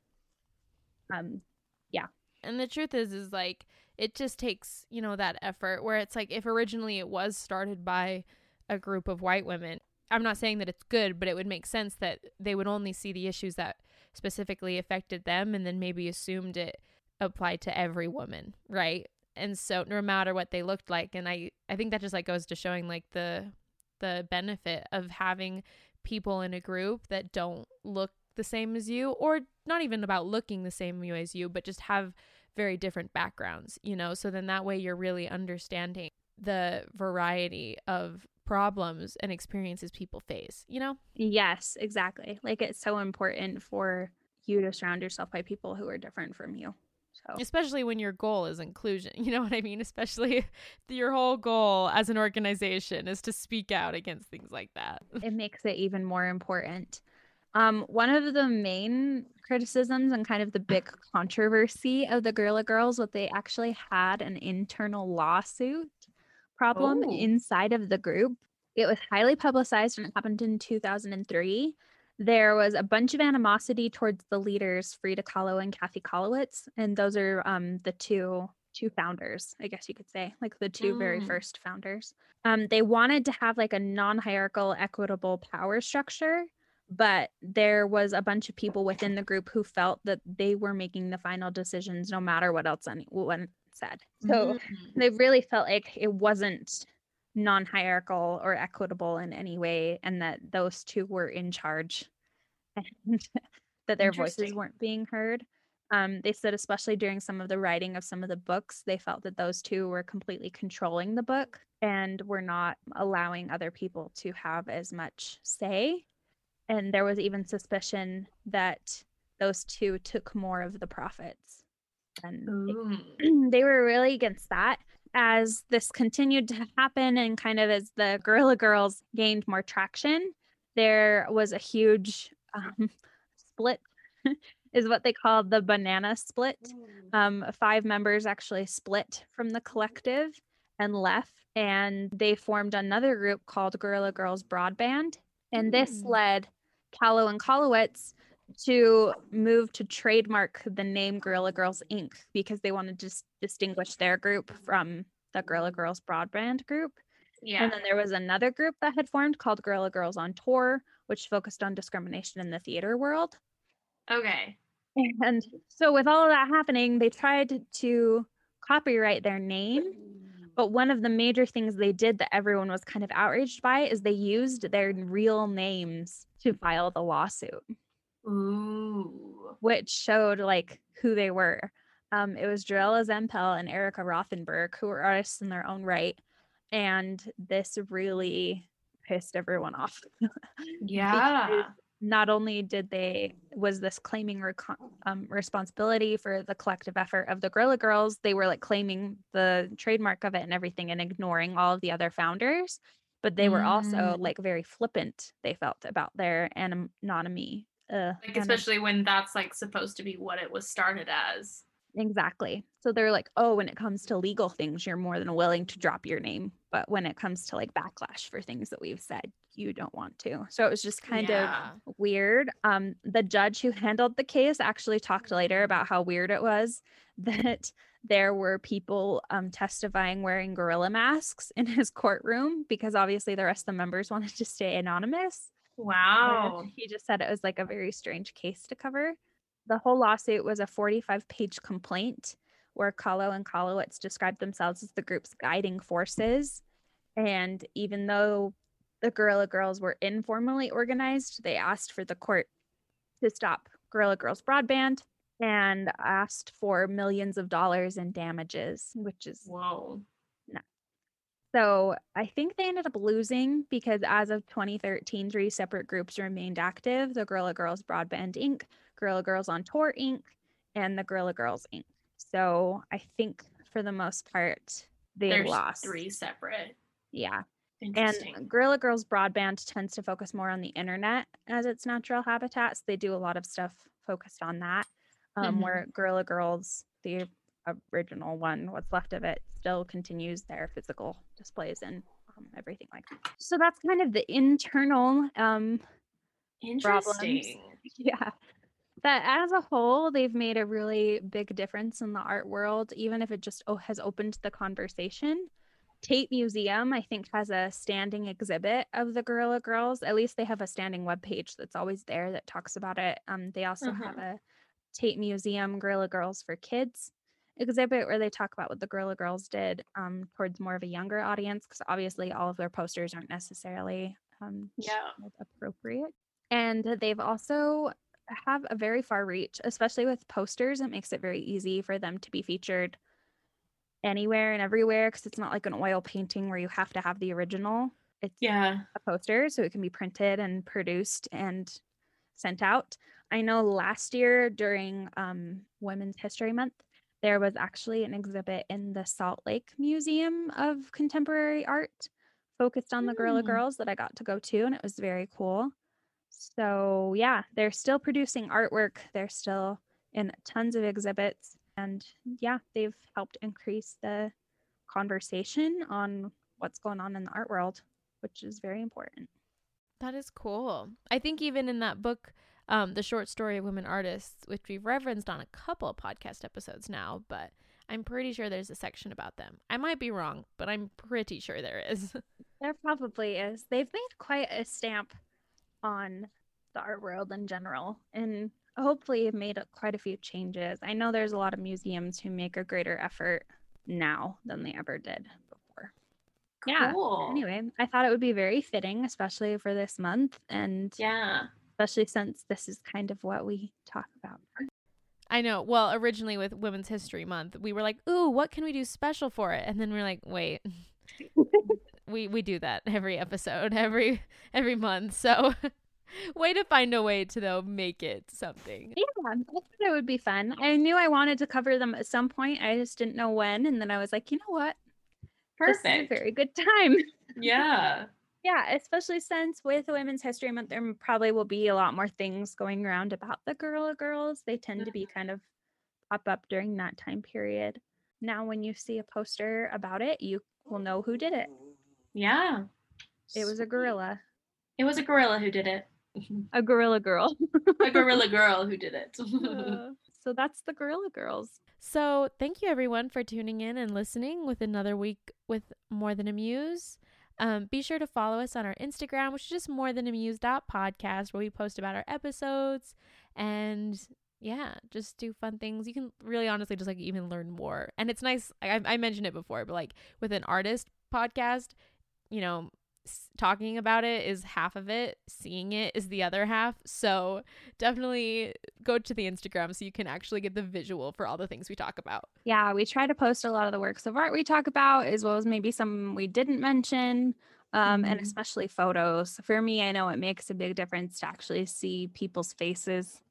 um yeah. and the truth is is like it just takes you know that effort where it's like if originally it was started by a group of white women I'm not saying that it's good, but it would make sense that they would only see the issues that specifically affected them and then maybe assumed it applied to every woman, right? And so no matter what they looked like and I I think that just like goes to showing like the the benefit of having people in a group that don't look the same as you or not even about looking the same as you but just have very different backgrounds you know so then that way you're really understanding the variety of problems and experiences people face you know Yes, exactly. Like it's so important for you to surround yourself by people who are different from you. So especially when your goal is inclusion (laughs) you know what i mean especially (laughs) your whole goal as an organization is to speak out against things like that (laughs) it makes it even more important. Um, one of the main criticisms and kind of the big (coughs) controversy of the Guerrilla Girls was they actually had an internal lawsuit problem Oh. inside of the group. It was highly publicized and it happened in 2003. There was a bunch of animosity towards the leaders, Frida Kahlo and Kathy Kollwitz, and those are um, the two two founders, I guess you could say, like the two very Mm. first founders. Um, they wanted to have like a non-hierarchical, equitable power structure, but there was a bunch of people within the group who felt that they were making the final decisions no matter what else anyone said. So Mm. they really felt like it wasn't non-hierarchical or equitable in any way and that those two were in charge (laughs) and that their voices weren't being heard um, they said especially during some of the writing of some of the books they felt that those two were completely controlling the book and were not allowing other people to have as much say and there was even suspicion that those two took more of the profits and Ooh. (clears throat) they were really against that. As this continued to happen and kind of as the Guerrilla Girls gained more traction, there was a huge um, split, (laughs) is what they called the banana split. Um, five members actually split from the collective and left, and they formed another group called Guerrilla Girls Broadband. And this Mm. led Kahlo and Kollwitz to move to trademark the name Guerrilla Girls Inc. because they wanted to s- distinguish their group from the Guerrilla Girls Broadband group. Yeah. And then there was another group that had formed called Guerrilla Girls on Tour, which focused on discrimination in the theater world. Okay. And so, with all of that happening, they tried to copyright their name. But one of the major things they did that everyone was kind of outraged by is they used their real names to file the lawsuit, Ooh. which showed like who they were. Um, it was Jerilea Zempel and Erika Rothenberg, who were artists in their own right. And this really pissed everyone off. (laughs) Yeah. not only did they was this claiming reco- um, responsibility for the collective effort of the Guerrilla Girls, they were like claiming the trademark of it and everything and ignoring all of the other founders. But they were also Mm. like very flippant. They felt about their anim- anonymity. Uh, Like especially when that's like supposed to be what it was started as. exactly. So they're like, oh, when it comes to legal things, you're more than willing to drop your name, but when it comes to like backlash for things that we've said, you don't want to. So it was just kind of weird. Um, the judge who handled the case actually talked later about how weird it was (laughs) that there were people um, testifying wearing gorilla masks in his courtroom because obviously the rest of the members wanted to stay anonymous. Wow. He just said it was like a very strange case to cover. The whole lawsuit was a 45 page complaint where Kahlo and Kollwitz described themselves as the group's guiding forces. And even though the Guerrilla Girls were informally organized, they asked for the court to stop Guerrilla Girls Broadband and asked for millions of dollars in damages, which is Whoa. So I think they ended up losing because as of 2013, three separate groups remained active the Guerrilla Girls Broadband Inc., Guerrilla Girls on Tour Inc., and the Guerrilla Girls Inc. So I think for the most part, they There's lost. three separate. Yeah. And Guerrilla Girls Broadband tends to focus more on the internet as its natural habitat. So they do a lot of stuff focused on that. Um, Mhm. Where Guerrilla Girls, the original one, what's left of it, still continues their physical displays and um, everything like that. So that's kind of the internal um, problems. (laughs) Yeah. That as a whole, they've made a really big difference in the art world, even if it just oh, has opened the conversation Tate Museum, I think, has a standing exhibit of the Guerrilla Girls. At least they have a standing web page that's always there that talks about it. Um, they also have a Tate Museum Guerrilla Girls for Kids exhibit where they talk about what the Guerrilla Girls did um, towards more of a younger audience because obviously all of their posters aren't necessarily um, Yeah. appropriate. And they've also have a very far reach, especially with posters. It makes it very easy for them to be featured anywhere and everywhere because it's not like an oil painting where you have to have the original. It's Yeah. a poster, so it can be printed and produced and sent out. I know last year during um, Women's History Month, there was actually an exhibit in the Salt Lake Museum of Contemporary Art focused on the Guerrilla Mm. Girls that I got to go to, and it was very cool. So, yeah, they're still producing artwork, they're still in tons of exhibits, and yeah, they've helped increase the conversation on what's going on in the art world, which is very important. That is cool. I think even in that book, um, the short story of women artists, which we've referenced on a couple of podcast episodes now, but I'm pretty sure there's a section about them. I might be wrong, but I'm pretty sure there is. (laughs) There probably is. They've made quite a stamp on the art world in general, and hopefully have made quite a few changes. I know there's a lot of museums who make a greater effort now than they ever did before. Yeah. Anyway, I thought it would be very fitting, especially for this month, and Yeah. Especially since this is kind of what we talk about. I know. Well, originally with Women's History Month, we were like, "Ooh, what can we do special for it?" And then we're like, "Wait, (laughs) we we do that every episode, every every month." So, (laughs) way to find a way to though make it something. Yeah, I thought it would be fun. I knew I wanted to cover them at some point. I just didn't know when, and then I was like, you know what? This is a Perfect. very good time. (laughs) Yeah. Yeah, especially since with Women's History Month, there probably will be a lot more things going around about the Guerrilla Girls. They tend to be kind of pop up during that time period. Now, when you see a poster about it, you will know who did it. Yeah. It was a gorilla, It was a gorilla who did it. (laughs) a gorilla girl. a gorilla (laughs) girl who did it. (laughs) Uh, so that's the Guerrilla Girls. So, thank you everyone for tuning in and listening with another week with More Than a Muse. Um, be sure to follow us on our Instagram, which is just more than amuse.podcast, where we post about our episodes and yeah, just do fun things. You can really honestly just like even learn more. And it's nice. I, I mentioned it before, but like with an artist podcast, you know, talking about it is half of it, seeing it is the other half. So definitely go to the Instagram so you can actually get the visual for all the things we talk about. Yeah, we try to post a lot of the works of art we talk about, as well as maybe some we didn't mention, um, and Mhm. especially photos. For me, I know it makes a big difference to actually see people's faces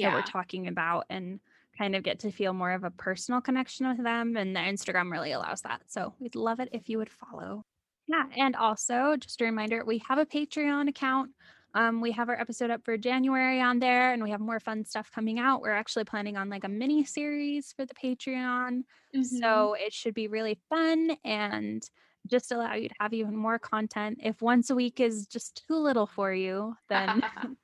that we're talking about and kind of get to feel more of a personal connection with them. And the Instagram really allows that. So we'd love it if you would follow. Yeah. And also, just a reminder, we have a Patreon account. Um, we have our episode up for January on there, and we have more fun stuff coming out. We're actually planning on like a mini series for the Patreon. Mhm. So it should be really fun and just allow you to have even more content. If once a week is just too little for you, then (laughs) (laughs)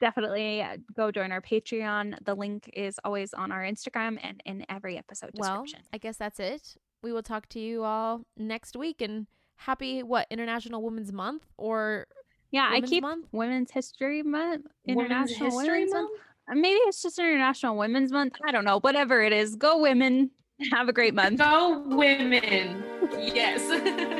definitely uh, go join our Patreon. The link is always on our Instagram and in every episode description. Well. I guess that's it. We will talk to you all next week and happy what International Women's Month or yeah, I keep Month? Women's History Month, Women's International History Women's Month? Month. Uh, Maybe it's just International Women's Month. I don't know. Whatever it is, go women. (laughs) Have a great month. Go women. Yes. (laughs)